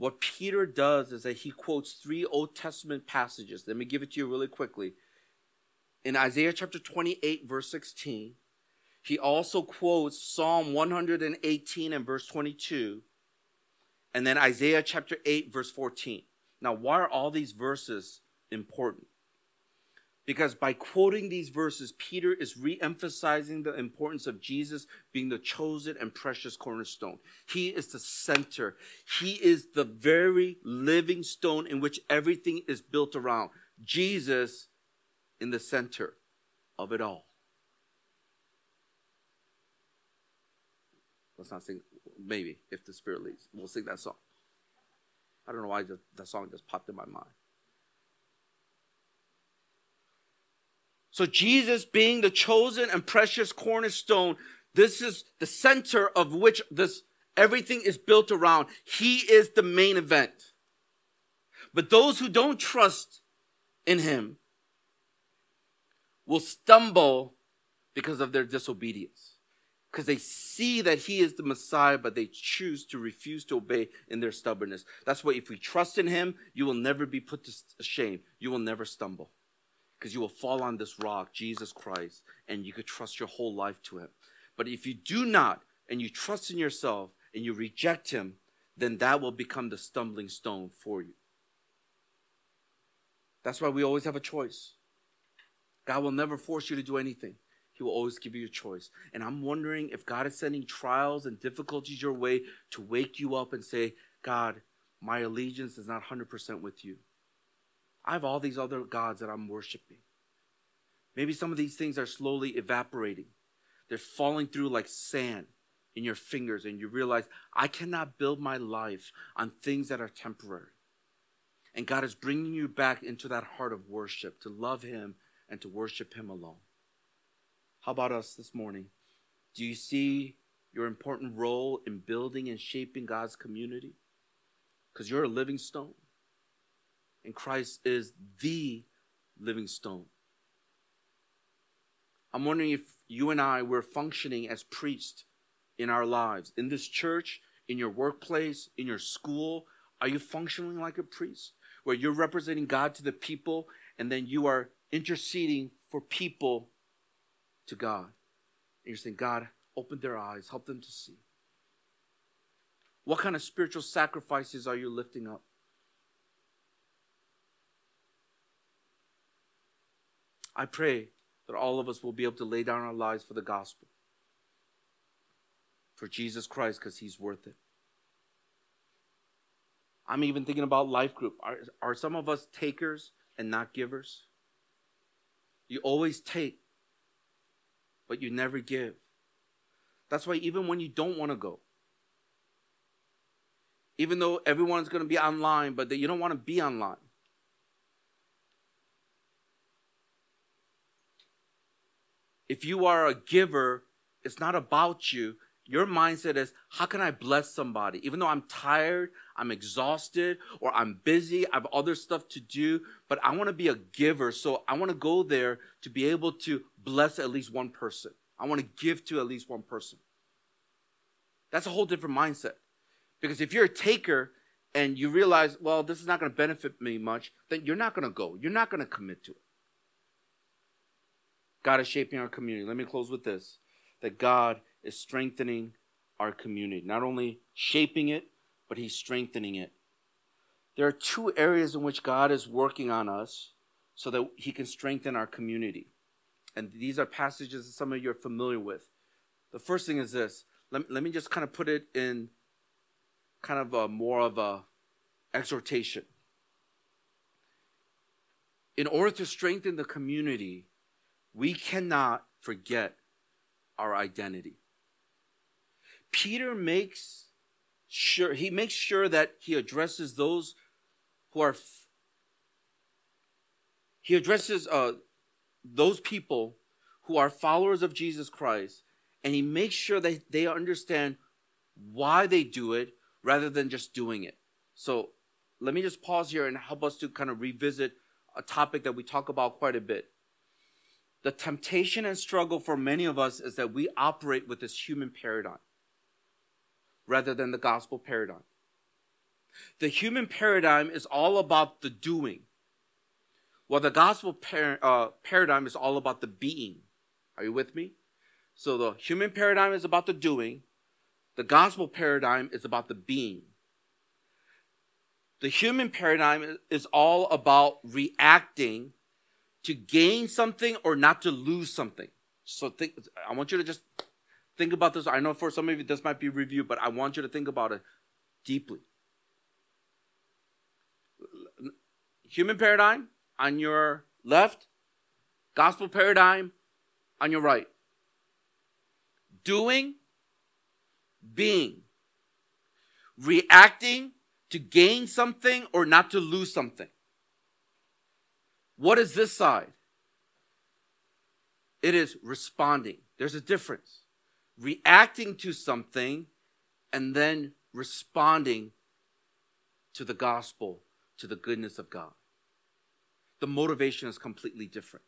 What Peter does is that he quotes three Old Testament passages. Let me give it to you really quickly. In Isaiah chapter 28, verse 16, he also quotes Psalm 118 and verse 22, and then Isaiah chapter 8, verse 14. Now, why are all these verses important? Because by quoting these verses, Peter is re emphasizing the importance of Jesus being the chosen and precious cornerstone. He is the center, He is the very living stone in which everything is built around. Jesus in the center of it all. Let's not sing. Maybe if the Spirit leads, we'll sing that song. I don't know why that song just popped in my mind. So, Jesus being the chosen and precious cornerstone, this is the center of which this everything is built around. He is the main event. But those who don't trust in him will stumble because of their disobedience. Because they see that he is the Messiah, but they choose to refuse to obey in their stubbornness. That's why if we trust in him, you will never be put to shame. You will never stumble. Because you will fall on this rock, Jesus Christ, and you could trust your whole life to him. But if you do not, and you trust in yourself, and you reject him, then that will become the stumbling stone for you. That's why we always have a choice. God will never force you to do anything. He will always give you a choice. And I'm wondering if God is sending trials and difficulties your way to wake you up and say, God, my allegiance is not 100% with you. I have all these other gods that I'm worshiping. Maybe some of these things are slowly evaporating. They're falling through like sand in your fingers, and you realize, I cannot build my life on things that are temporary. And God is bringing you back into that heart of worship to love Him and to worship Him alone. How about us this morning? Do you see your important role in building and shaping God's community? Because you're a living stone, and Christ is the living stone. I'm wondering if you and I were functioning as priests in our lives, in this church, in your workplace, in your school. Are you functioning like a priest? where you're representing God to the people and then you are interceding for people to God. And you're saying, God, open their eyes, help them to see. What kind of spiritual sacrifices are you lifting up? I pray that all of us will be able to lay down our lives for the gospel, for Jesus Christ, because he's worth it. I'm even thinking about life group. Are, are some of us takers and not givers? You always take, but you never give. That's why even when you don't want to go, even though everyone's going to be online, but you don't want to be online. If you are a giver, it's not about you, your mindset is, how can I bless somebody? Even though I'm tired, I'm exhausted, or I'm busy, I have other stuff to do, but I want to be a giver. So I want to go there to be able to bless at least one person. I want to give to at least one person. That's a whole different mindset. Because if you're a taker and you realize, well, this is not going to benefit me much, then you're not going to go. You're not going to commit to it. God is shaping our community. Let me close with this that God is strengthening our community, not only shaping it, but He's strengthening it. There are two areas in which God is working on us so that He can strengthen our community. And these are passages that some of you are familiar with. The first thing is this. Let, let me just kind of put it in kind of a more of a exhortation. In order to strengthen the community, we cannot forget our identity. Peter makes sure he makes sure that he addresses those who are he addresses uh, those people who are followers of Jesus Christ and he makes sure that they understand why they do it rather than just doing it. So let me just pause here and help us to kind of revisit a topic that we talk about quite a bit. The temptation and struggle for many of us is that we operate with this human paradigm rather than the gospel paradigm. The human paradigm is all about the doing, while the gospel par- uh, paradigm is all about the being. Are you with me? So the human paradigm is about the doing, the gospel paradigm is about the being. The human paradigm is all about reacting to gain something or not to lose something. So think, I want you to just Think about this. I know for some of you this might be review, but I want you to think about it deeply. Human paradigm on your left, gospel paradigm on your right. Doing, being. Reacting to gain something or not to lose something. What is this side? It is responding. There's a difference. Reacting to something and then responding to the gospel, to the goodness of God. The motivation is completely different.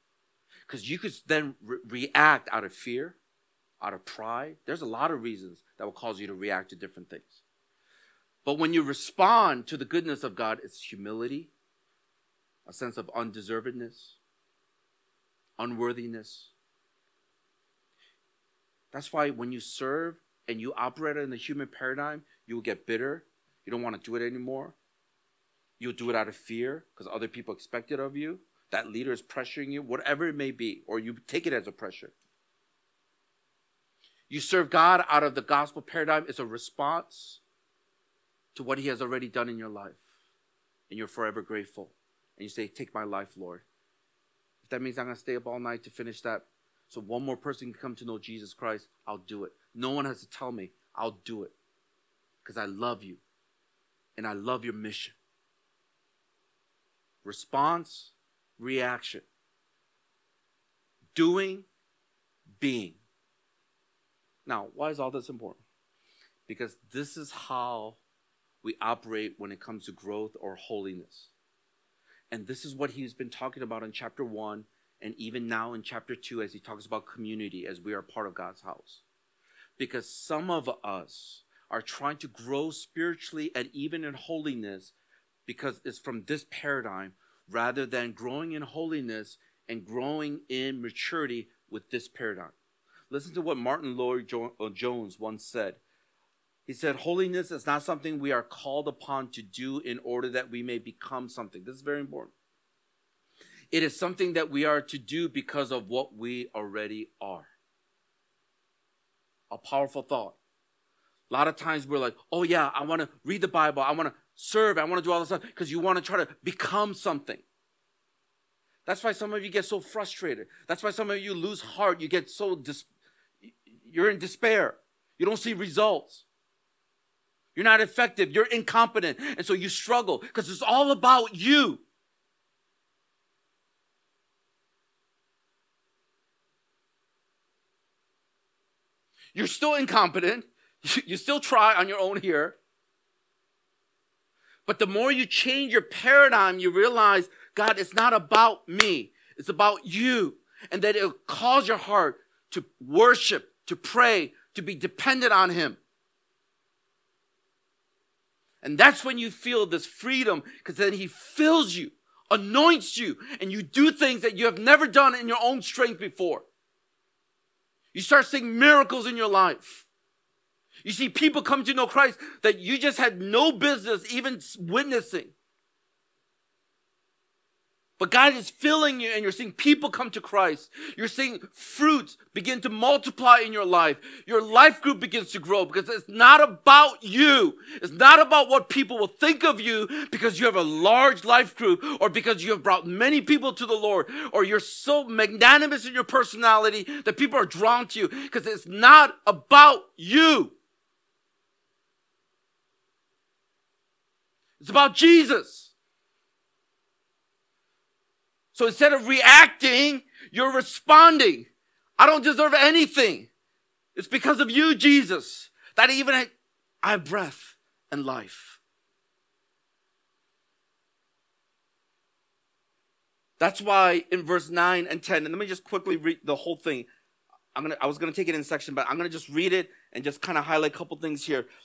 Because you could then re- react out of fear, out of pride. There's a lot of reasons that will cause you to react to different things. But when you respond to the goodness of God, it's humility, a sense of undeservedness, unworthiness. That's why when you serve and you operate in the human paradigm, you will get bitter. You don't want to do it anymore. You'll do it out of fear because other people expect it of you. That leader is pressuring you, whatever it may be, or you take it as a pressure. You serve God out of the gospel paradigm. It's a response to what He has already done in your life. And you're forever grateful. And you say, Take my life, Lord. If that means I'm going to stay up all night to finish that, so one more person can come to know Jesus Christ, I'll do it. No one has to tell me, I'll do it. Because I love you. And I love your mission. Response, reaction. Doing, being. Now, why is all this important? Because this is how we operate when it comes to growth or holiness. And this is what he's been talking about in chapter 1 and even now in chapter 2 as he talks about community as we are part of God's house. Because some of us are trying to grow spiritually and even in holiness because it's from this paradigm rather than growing in holiness and growing in maturity with this paradigm. Listen to what Martyn Lloyd-Jones uh, once said. He said, Holiness is not something we are called upon to do in order that we may become something. This is very important. It is something that we are to do because of what we already are. A powerful thought. A lot of times we're like, oh yeah, I want to read the Bible. I want to serve. I want to do all this stuff because you want to try to become something. That's why some of you get so frustrated. That's why some of you lose heart. You get so dis- you're in despair. You don't see results. You're not effective. You're incompetent. And so you struggle because it's all about you. You're still incompetent. [laughs] You still try on your own here. But the more you change your paradigm, you realize, God, it's not about me. It's about you. And that it'll cause your heart to worship, to pray, to be dependent on Him. And that's when you feel this freedom because then He fills you, anoints you, and you do things that you have never done in your own strength before. You start seeing miracles in your life. You see people come to know Christ that you just had no business even witnessing. But God is filling you and you're seeing people come to Christ. You're seeing fruits begin to multiply in your life. Your life group begins to grow because it's not about you. It's not about what people will think of you because you have a large life group or because you have brought many people to the Lord or you're so magnanimous in your personality that people are drawn to you because it's not about you. It's about Jesus. So instead of reacting, you're responding. I don't deserve anything. It's because of you, Jesus, that even I have breath and life. That's why in verse 9 and 10, and let me just quickly read the whole thing. I'm gonna I was gonna take it in section, but I'm gonna just read it and just kind of highlight a couple things here.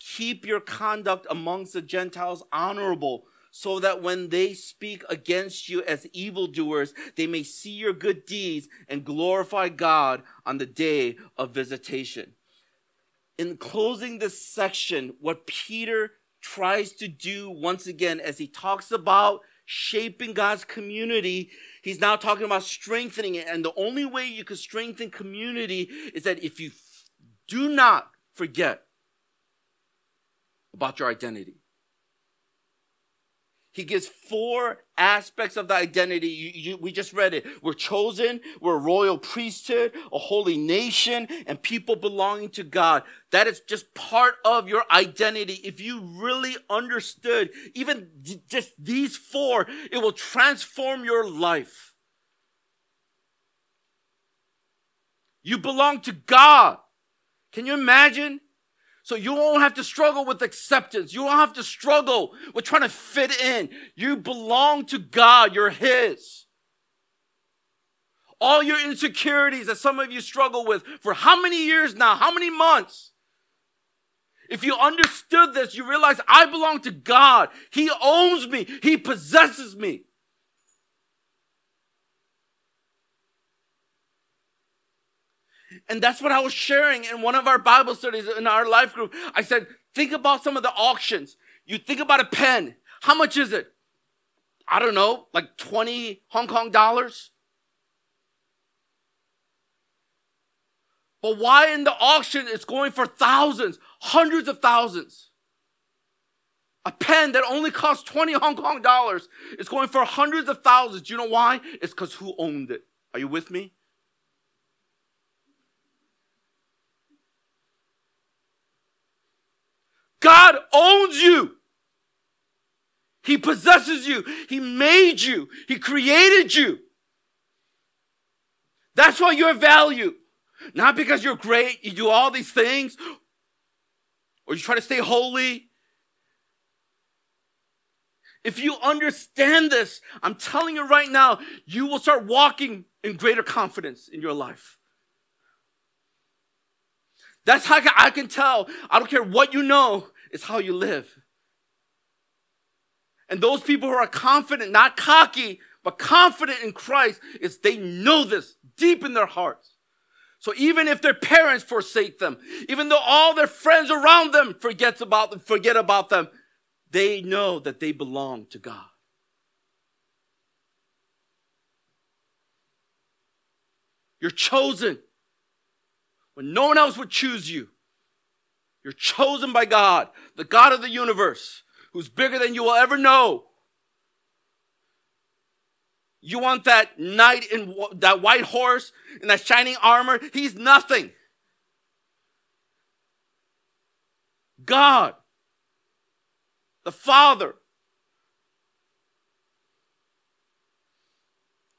Keep your conduct amongst the Gentiles honorable, so that when they speak against you as evildoers, they may see your good deeds and glorify God on the day of visitation. In closing this section, what Peter tries to do once again as he talks about shaping God's community. He's now talking about strengthening it. And the only way you can strengthen community is that if you do not forget about your identity. He gives four aspects of the identity. You, you, we just read it. We're chosen, we're a royal priesthood, a holy nation, and people belonging to God. That is just part of your identity. If you really understood even d- just these four, it will transform your life. You belong to God. Can you imagine? So you won't have to struggle with acceptance. You won't have to struggle with trying to fit in. You belong to God. You're His. All your insecurities that some of you struggle with for how many years now? How many months? If you understood this, you realize I belong to God. He owns me. He possesses me. And that's what I was sharing in one of our Bible studies in our life group. I said, think about some of the auctions. You think about a pen. How much is it? I don't know, like 20 Hong Kong dollars? But why in the auction it's going for thousands, hundreds of thousands? A pen that only costs 20 Hong Kong dollars is going for hundreds of thousands. Do you know why? It's because who owned it? Are you with me? God owns you. He possesses you. He made you. He created you. That's why you're valued. Not because you're great, you do all these things, or you try to stay holy. If you understand this, I'm telling you right now, you will start walking in greater confidence in your life. That's how I can tell. I don't care what you know, it's how you live. And those people who are confident, not cocky, but confident in Christ, is they know this deep in their hearts. So even if their parents forsake them, even though all their friends around them forgets about them, forget about them, they know that they belong to God. You're chosen when no one else would choose you. You're chosen by God, the God of the universe, who's bigger than you will ever know. You want that knight in that white horse in that shining armor? He's nothing. God, the Father,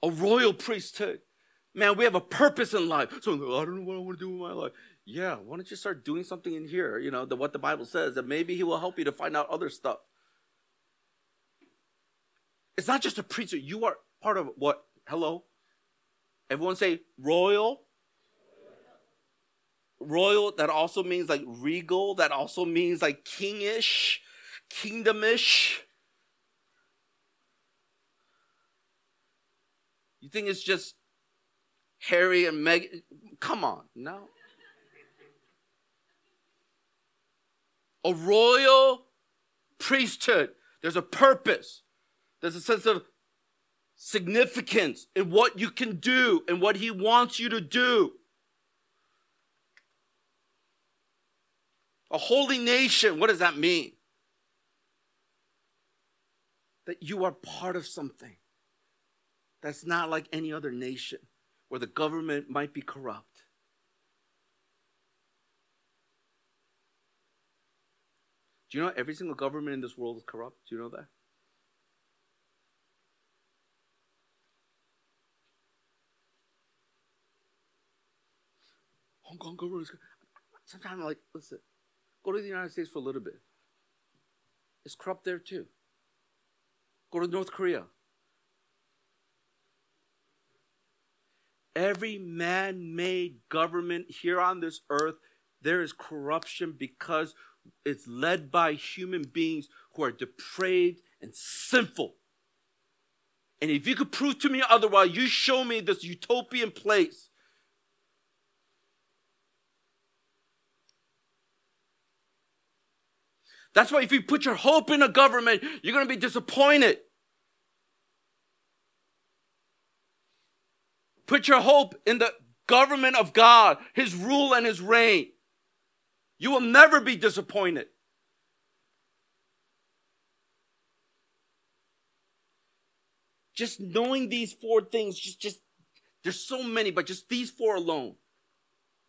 a royal priesthood. Man, we have a purpose in life. So I don't know what I want to do with my life. Yeah, why don't you start doing something in here, you know, the, what the Bible says, and maybe he will help you to find out other stuff. It's not just a preacher. You are part of what? Hello? Everyone say royal. Royal, that also means like regal, that also means like kingish, kingdomish. You think it's just Harry and Meg? Come on, no. A royal priesthood. There's a purpose. There's a sense of significance in what you can do and what he wants you to do. A holy nation, what does that mean? That you are part of something that's not like any other nation where the government might be corrupt. Do you know every single government in this world is corrupt? Do you know that? Hong Kong government is. Sometimes I'm like, listen, go to the United States for a little bit. It's corrupt there too. Go to North Korea. Every man made government here on this earth, there is corruption because it's led by human beings who are depraved and sinful. And if you could prove to me otherwise, you show me this utopian place. That's why if you put your hope in a government, you're going to be disappointed. Put your hope in the government of God, His rule and His reign. You will never be disappointed. Just knowing these four things, just, just there's so many, but just these four alone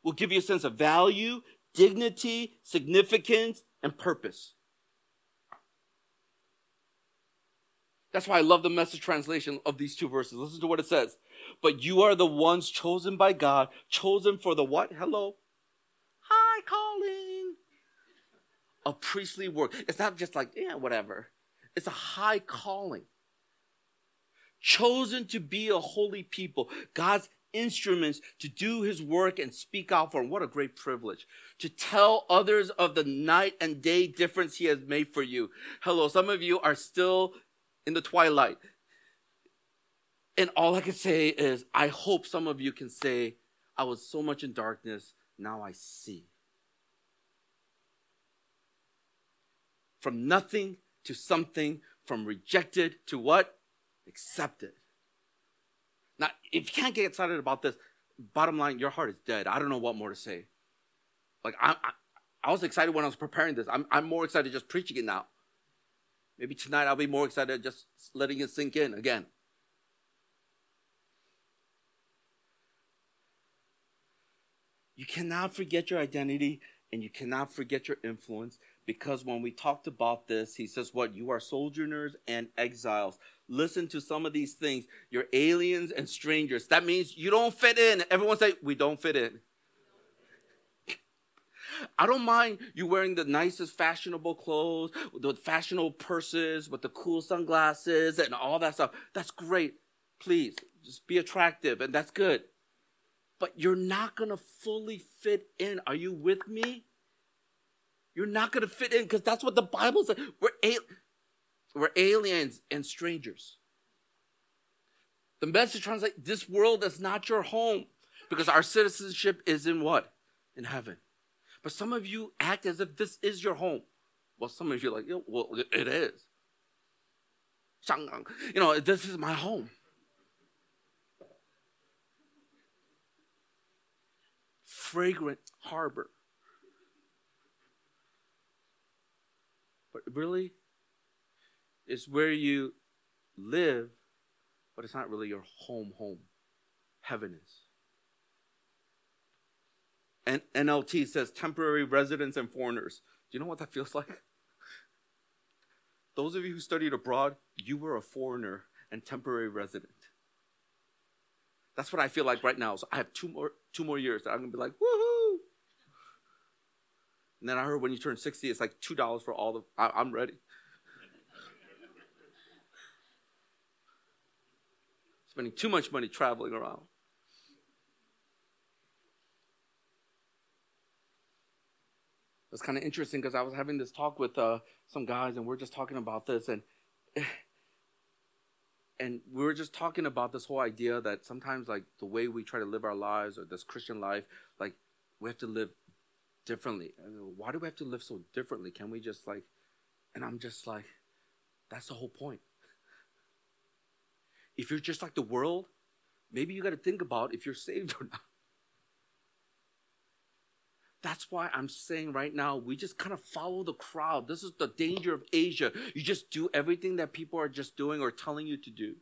will give you a sense of value, dignity, significance, and purpose. That's why I love the message translation of these two verses. Listen to what it says. But you are the ones chosen by God, chosen for the what? Hello? High calling. A priestly work. It's not just like, yeah, whatever. It's a high calling. Chosen to be a holy people. God's instruments to do his work and speak out for him. What a great privilege. To tell others of the night and day difference he has made for you. Hello, some of you are still in the twilight. And all I can say is, I hope some of you can say, I was so much in darkness, now I see. From nothing to something, from rejected to what? Accepted. Now, if you can't get excited about this, bottom line, your heart is dead. I don't know what more to say. Like, I, I, I was excited when I was preparing this. I'm, I'm more excited just preaching it now. Maybe tonight I'll be more excited just letting it sink in again. You cannot forget your identity and you cannot forget your influence because when we talked about this, he says, What? You are sojourners and exiles. Listen to some of these things. You're aliens and strangers. That means you don't fit in. Everyone say, We don't fit in. I don't mind you wearing the nicest fashionable clothes, the fashionable purses, with the cool sunglasses and all that stuff. That's great. Please, just be attractive, and that's good but you're not going to fully fit in. Are you with me? You're not going to fit in because that's what the Bible says. We're, a- we're aliens and strangers. The message translates this world is not your home because our citizenship is in what? In heaven. But some of you act as if this is your home. Well, some of you are like, yeah, well, it is. You know, this is my home. Fragrant harbor. But really, it's where you live, but it's not really your home home. Heaven is. And NLT says temporary residents and foreigners. Do you know what that feels like? Those of you who studied abroad, you were a foreigner and temporary resident. That's what I feel like right now. So I have two more two more years I'm gonna be like, woohoo! And then I heard when you turn 60, it's like two dollars for all the I, am ready. [laughs] Spending too much money traveling around. It's kind of interesting because I was having this talk with uh, some guys, and we're just talking about this, and and we were just talking about this whole idea that sometimes like the way we try to live our lives or this christian life like we have to live differently. And why do we have to live so differently? Can we just like and i'm just like that's the whole point. [laughs] If you're just like the world maybe you got to think about if you're saved [laughs] or not that's why I'm saying right now, we just kind of follow the crowd. This is the danger of Asia. You just do everything that people are just doing or telling you to do.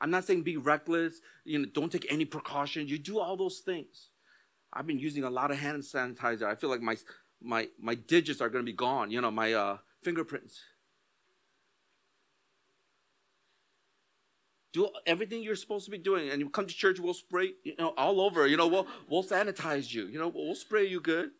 I'm not saying be reckless, you know, don't take any precautions. You do all those things. I've been using a lot of hand sanitizer. I feel like my my my digits are going to be gone, you know, my uh, fingerprints. Do everything you're supposed to be doing. And you come to church, we'll spray, you know, all over. You know, we'll we'll sanitize you. You know, we'll spray you good.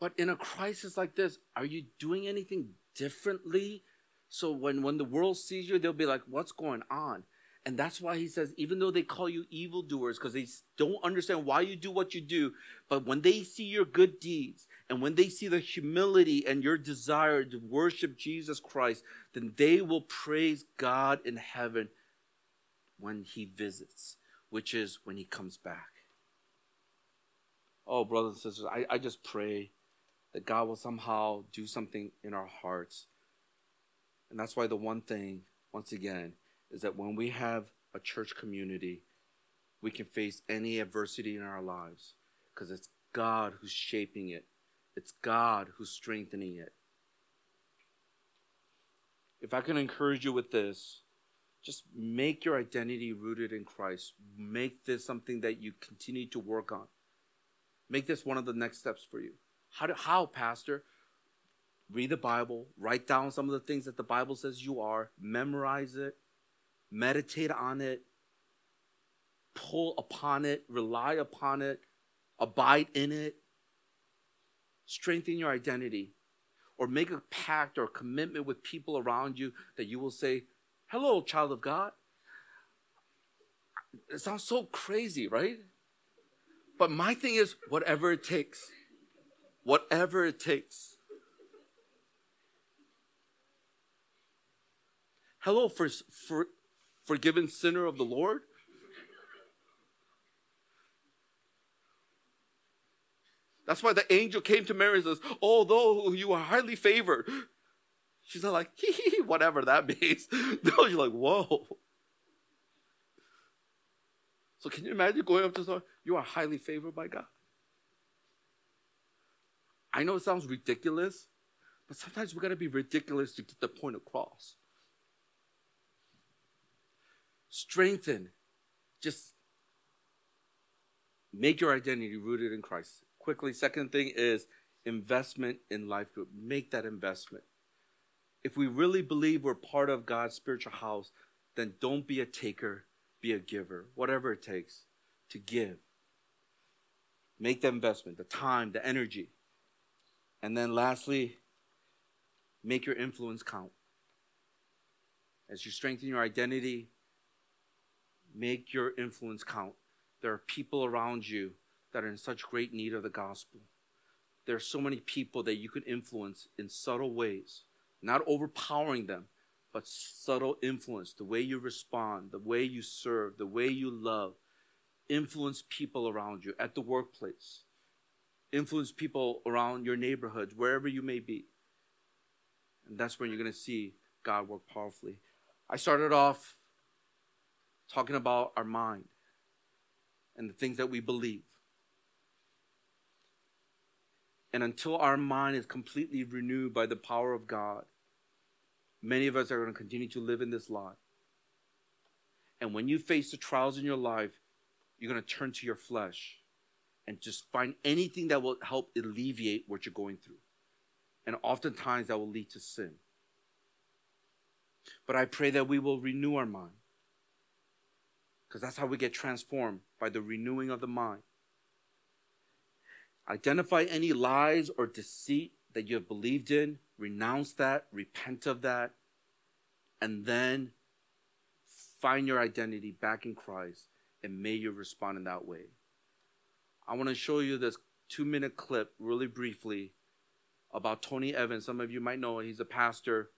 But in a crisis like this, are you doing anything differently? So when, when the world sees you, they'll be like, what's going on? And that's why he says, even though they call you evildoers, because they don't understand why you do what you do, but when they see your good deeds and when they see the humility and your desire to worship Jesus Christ, then they will praise God in heaven when he visits, which is when he comes back. oh, brothers and sisters, I, I just pray that God will somehow do something in our hearts. And that's why the one thing, once again, is that when we have a church community, we can face any adversity in our lives because it's God who's shaping it, it's God who's strengthening it. If I can encourage you with this, just make your identity rooted in Christ. Make this something that you continue to work on. Make this one of the next steps for you. How, do, how, Pastor? Read the Bible, write down some of the things that the Bible says you are, memorize it, meditate on it, pull upon it, rely upon it, abide in it, strengthen your identity, or make a pact or commitment with people around you that you will say, Hello, child of God. It sounds so crazy, right? But my thing is, whatever it takes, whatever it takes. Hello, for, for, forgiven sinner of the Lord. That's why the angel came to Mary and says, Although you are highly favored. She's not like, hee hee, whatever that [laughs] means. [laughs] No, she's like, Whoa. So can you imagine going up to someone? You are highly favored by God. I know it sounds ridiculous, but sometimes we got to be ridiculous to get the point across. Strengthen. Just make your identity rooted in Christ quickly, second thing is investment in life group. Make that investment. If we really believe we're part of God's spiritual house, then don't be a taker, be a giver, whatever it takes to give. Make the investment, the time, the energy. And then lastly, make your influence count. As you strengthen your identity, make your influence count. There are people around you that are in such great need of the gospel. There are so many people that you can influence in subtle ways, not overpowering them, but subtle influence, the way you respond, the way you serve, the way you love. Influence people around you at the workplace. Influence people around your neighborhood, wherever you may be. And that's when you're going to see God work powerfully. I started off talking about our mind and the things that we believe. And until our mind is completely renewed by the power of God, many of us are going to continue to live in this life. And when you face the trials in your life, you're going to turn to your flesh and just find anything that will help alleviate what you're going through. And oftentimes that will lead to sin. But I pray that we will renew our mind. Because that's how we get transformed by the renewing of the mind. Identify any lies or deceit that you have believed in, renounce that, repent of that, and then find your identity back in Christ, and may you respond in that way. I want to show you this two minute clip really briefly about Tony Evans. Some of you might know he's a pastor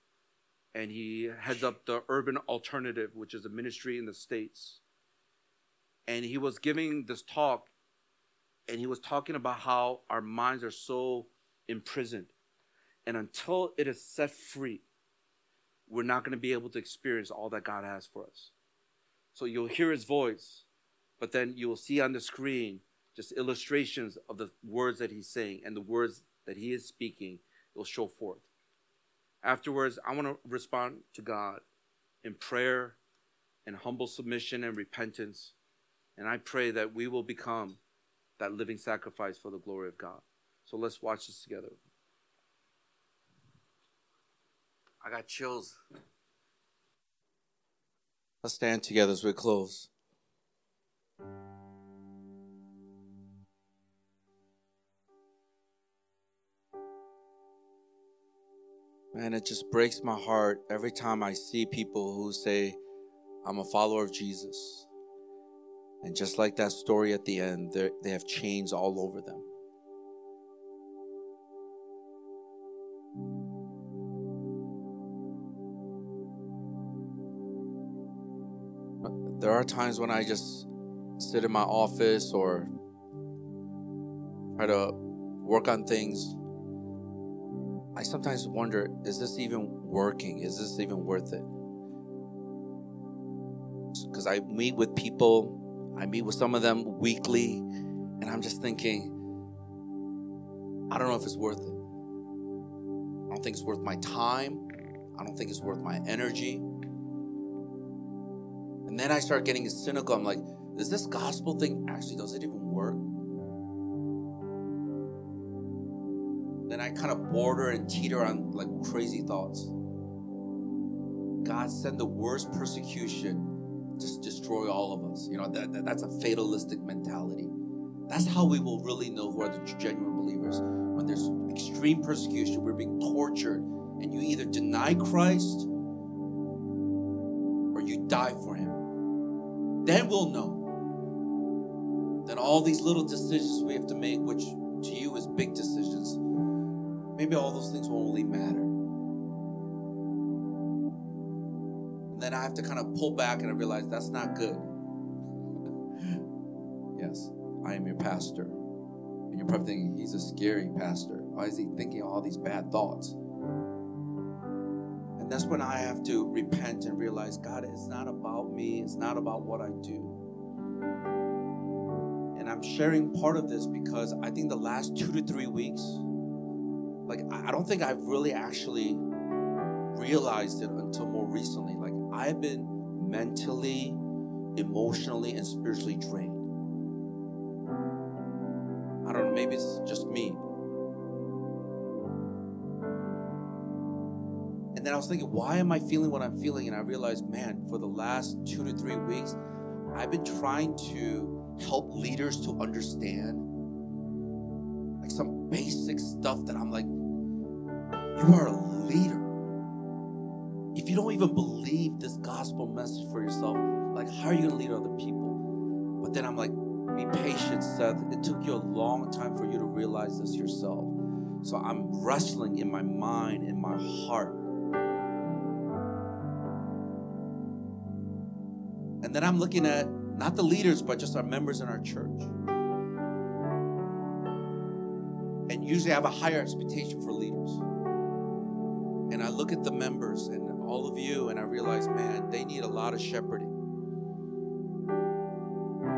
and he heads up the Urban Alternative, which is a ministry in the States. And he was giving this talk and he was talking about how our minds are so imprisoned. And until it is set free, we're not going to be able to experience all that God has for us. So you'll hear his voice, but then you will see on the screen just illustrations of the words that he's saying and the words that he is speaking will show forth. Afterwards, I want to respond to God in prayer and humble submission and repentance. And I pray that we will become that living sacrifice for the glory of God. So let's watch this together. I got chills. Let's stand together as we close. Man, it just breaks my heart every time I see people who say, I'm a follower of Jesus. And just like that story at the end, they have chains all over them. There are times when I just sit in my office or try to work on things, I sometimes wonder is this even working? Is this even worth it? Because I meet with people, I meet with some of them weekly, and I'm just thinking, I don't know if it's worth it. I don't think it's worth my time. I don't think it's worth my energy. And then I start getting cynical. I'm like, is this gospel thing actually, does it even work? Then I kind of border and teeter on like crazy thoughts. God send the worst persecution, just destroy all of us. You know, that, that, that's a fatalistic mentality. That's how we will really know who are the genuine believers. When there's extreme persecution, we're being tortured, and you either deny Christ or you die for Him. Then we'll know. Then all these little decisions we have to make, which to you is big decisions, maybe all those things won't really matter. Have to kind of pull back and I realize that's not good. [laughs] yes. I am your pastor. And you're probably thinking, he's a scary pastor. Why is he thinking all these bad thoughts? And that's when I have to repent and realize, God, it's not about me, it's not about what I do. And I'm sharing part of this because I think the last two to three weeks, like, I don't think I've really actually realized it until more recently. Like, I've been mentally, emotionally, and spiritually drained. I don't know, maybe it's just me. And then I was thinking, why am I feeling what I'm feeling? And I realized, man, for the last two to three weeks, I've been trying to help leaders to understand like some basic stuff that I'm like, you are a leader. If you don't even believe this gospel message for yourself, like, how are you to lead other people? But then I'm like, be patient, Seth. It took you a long time for you to realize this yourself. So I'm wrestling in my mind, in my heart. And then I'm looking at not the leaders, but just our members in our church. And usually I have a higher expectation for leaders. And I look at the members and all of you, and I realize, man, they need a lot of shepherding.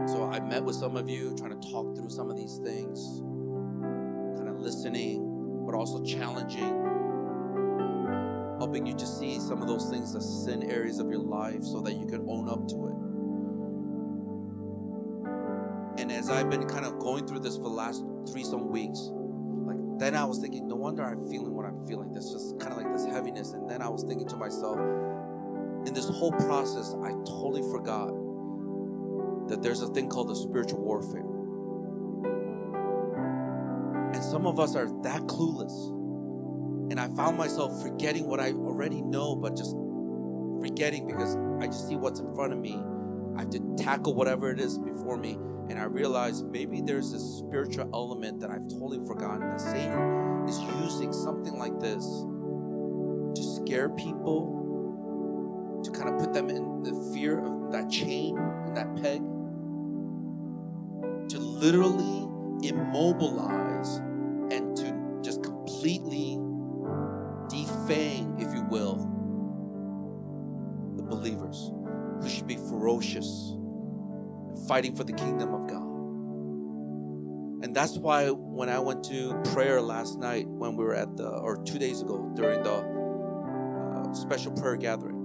So I met with some of you, trying to talk through some of these things, kind of listening, but also challenging, helping you to see some of those things, the sin areas of your life, so that you can own up to it. And as I've been kind of going through this for the last three some weeks, then I was thinking, no wonder I'm feeling what I'm feeling. This just kind of like this heaviness. And then I was thinking to myself, in this whole process, I totally forgot that there's a thing called the spiritual warfare. And some of us are that clueless. And I found myself forgetting what I already know, but just forgetting because I just see what's in front of me. I have to tackle whatever it is before me. And I realize maybe there's this spiritual element that I've totally forgotten that Satan is using something like this to scare people, to kind of put them in the fear of that chain and that peg to literally immobilize and to just completely defang, if ferocious fighting for the kingdom of God. And that's why when I went to prayer last night, when we were at the, or two days ago during the uh, special prayer gathering,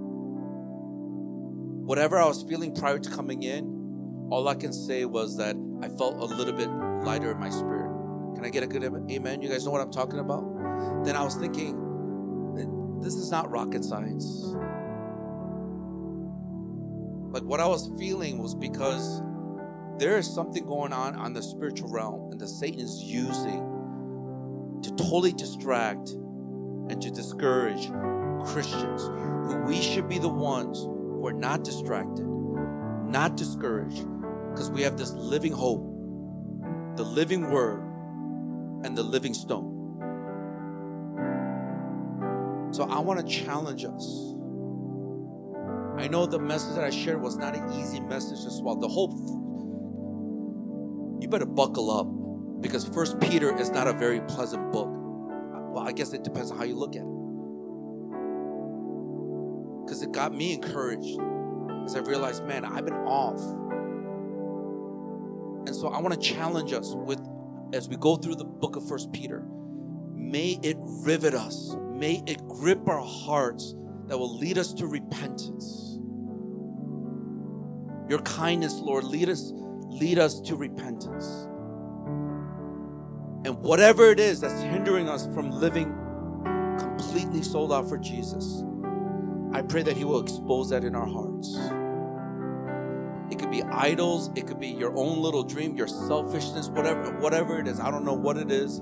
whatever I was feeling prior to coming in, all I can say was that I felt a little bit lighter in my spirit. Can I get a good amen? You guys know what I'm talking about? Then I was thinking, this is not rocket science. Like what I was feeling was because there is something going on on the spiritual realm, and Satan is using to totally distract and to discourage Christians who we should be the ones who are not distracted, not discouraged, because we have this living hope, the living word, and the living stone. So I want to challenge us. I know the message that I shared was not an easy message to swallow. The hope, you better buckle up Because First Peter is not a very pleasant book. Well, I guess it depends on how you look at it. Because it got me encouraged as I realized, man, I've been off. And so I want to challenge us with as we go through the book of First Peter. May it rivet us. May it grip our hearts that will lead us to repentance. Your kindness, Lord, lead us, lead us to repentance. And whatever it is that's hindering us from living completely sold out for Jesus, I pray that He will expose that in our hearts. It could be idols, it could be your own little dream, your selfishness, whatever, whatever it is. I don't know what it is.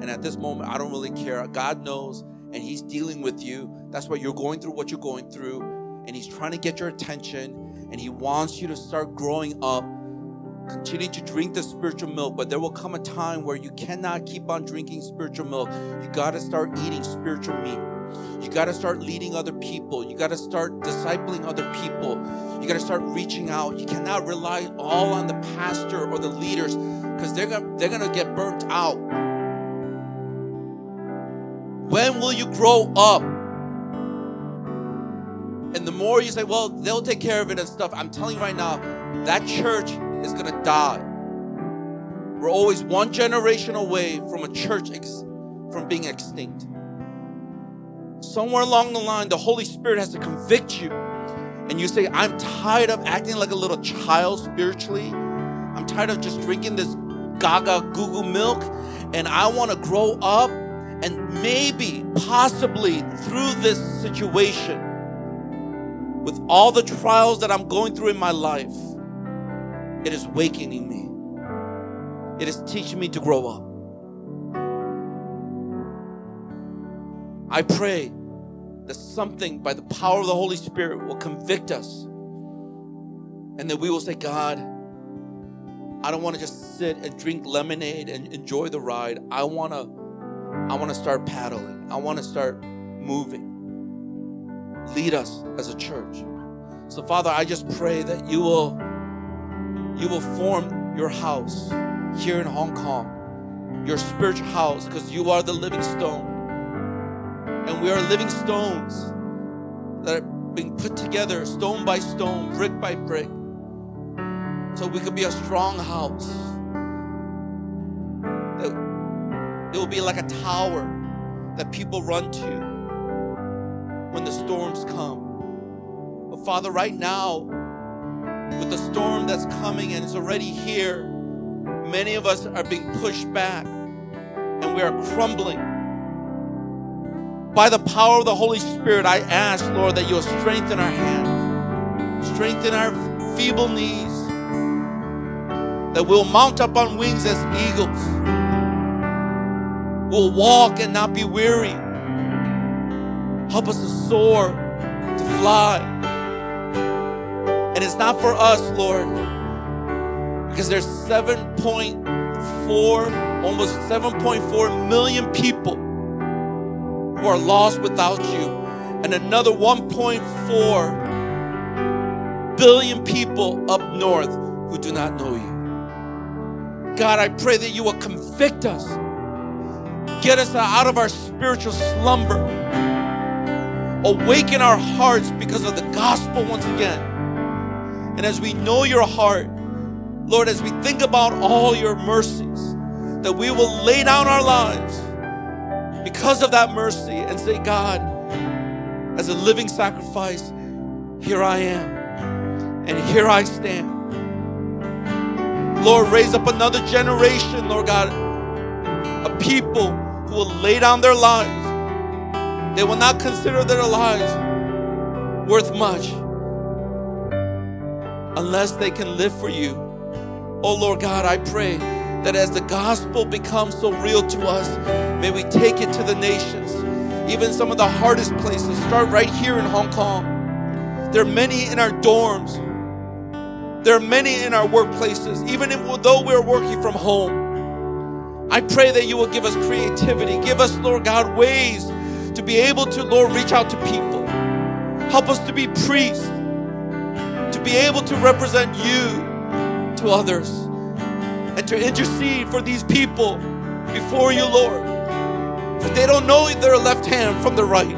And at this moment, I don't really care. God knows, and He's dealing with you. That's why you're going through what you're going through. And He's trying to get your attention and He wants you to start growing up. Continue to drink the spiritual milk, but there will come a time where you cannot keep on drinking spiritual milk. You got to start eating spiritual meat. You got to start leading other people. You got to start discipling other people. You got to start reaching out. You cannot rely all on the pastor or the leaders because they're gonna, they're going to get burnt out. Grow up? And the more you say, well, they'll take care of it and stuff, I'm telling you right now, that church is going to die. We're always one generation away from a church ex- from being extinct. Somewhere along the line, the Holy Spirit has to convict you. And you say, I'm tired of acting like a little child spiritually. I'm tired of just drinking this gaga goo goo milk. And I want to grow up. Maybe, possibly through this situation, with all the trials that I'm going through in my life, it is awakening me. It is teaching me to grow up. I pray that something by the power of the Holy Spirit will convict us and that we will say, God, I don't want to just sit and drink lemonade and enjoy the ride. I want to I want to start paddling. I want to start moving lead us as a church. So Father, I just pray that you will you will form your house here in Hong Kong, your spiritual house because you are the living stone. And we are living stones that are being put together stone by stone, brick by brick. So we could be a strong house. It will be like a tower that people run to when the storms come. But Father, right now, with the storm that's coming and it's already here, many of us are being pushed back and we are crumbling. By the power of the Holy Spirit, I ask, Lord, that you'll strengthen our hands, strengthen our feeble knees, that we'll mount up on wings as eagles. We'll walk and not be weary Help us to soar, to fly. And it's not for us, Lord, because there's 7.4, almost 7.4 million people who are lost without you, and another 1.4 billion people up north who do not know you. God, I pray that you will convict us, get us out of our spiritual slumber Awaken our hearts because of the gospel once again. And as we know your heart, Lord, as we think about all your mercies, that we will lay down our lives because of that mercy and say, God, as a living sacrifice, here I am, and here I stand. Lord, raise up another generation, Lord God, a people who will lay down their lives they will not consider their lives worth much unless they can live for you. Oh Lord God, I pray that as the gospel becomes so real to us, may we take it to the nations, even some of the hardest places. Start right here in Hong Kong. There are many in our dorms. There are many in our workplaces, even though we're working from home. I pray that you will give us creativity. Give us, Lord God, ways to be able to, Lord, reach out to people. Help us to be priests, to be able to represent you to others. and to intercede for these people before you, Lord. For they don't know their left hand from the right.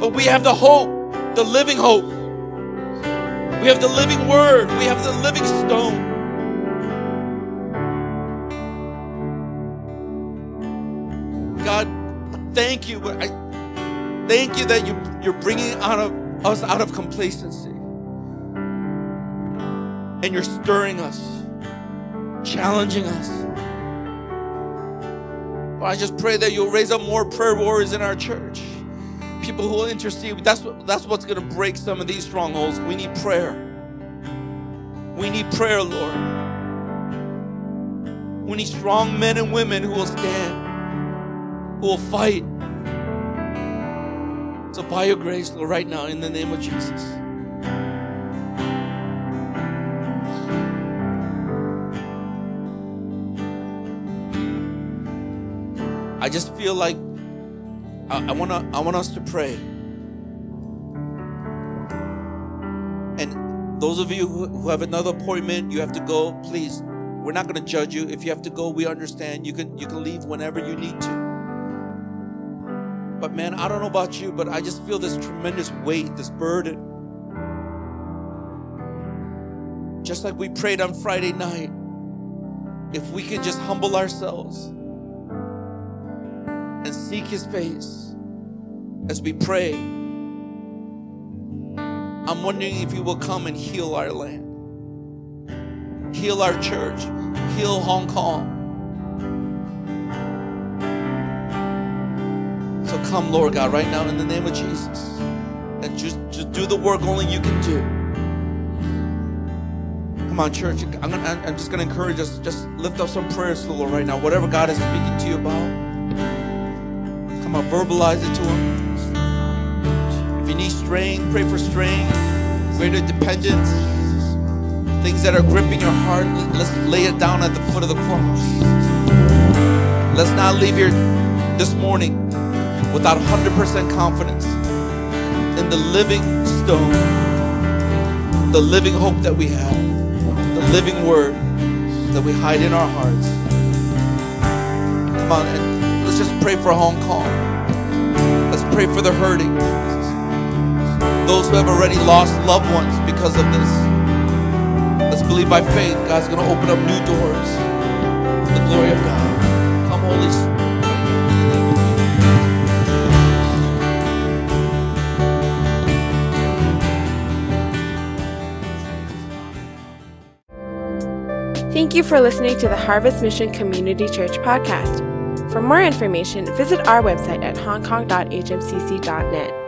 But we have the hope, the living hope. We have the living word. We have the living stone. Thank you. I thank you that you, you're bringing out of us out of complacency. And you're stirring us, challenging us. I just pray that you'll raise up more prayer warriors in our church. People who will intercede. That's what, that's what's going to break some of these strongholds. We need prayer. We need prayer, Lord. We need strong men and women who will stand, who will fight. So, by your grace, Lord, right now, in the name of Jesus. I just feel like I, I want to I want us to pray. And those of you who, who have another appointment, you have to go, please. We're not going to judge you. If you have to go, we understand. You can you can leave whenever you need to. But man, I don't know about you, but I just feel this tremendous weight, this burden. Just like we prayed on Friday night, if we can just humble ourselves and seek his face as we pray, I'm wondering if you will come and heal our land, heal our church, heal Hong Kong. So come, Lord God, right now in the name of Jesus. And just, just do the work only you can do. Come on, church. I'm, gonna, I'm just going to encourage us. Just lift up some prayers to the Lord right now. Whatever God is speaking to you about. Come on, verbalize it to Him. If you need strength, pray for strength, greater dependence, things that are gripping your heart, let's lay it down at the foot of the cross. Let's not leave here this morning without 100% confidence in the living stone, the living hope that we have, the living word that we hide in our hearts. Come on, and let's just pray for Hong Kong. Let's pray for the hurting. Those who have already lost loved ones because of this. Let's believe by faith God's going to open up new doors the glory of God. Come, Holy Spirit. Thank you for listening to the Harvest Mission Community Church podcast. For more information, visit our website at hongkong.hmcc.net.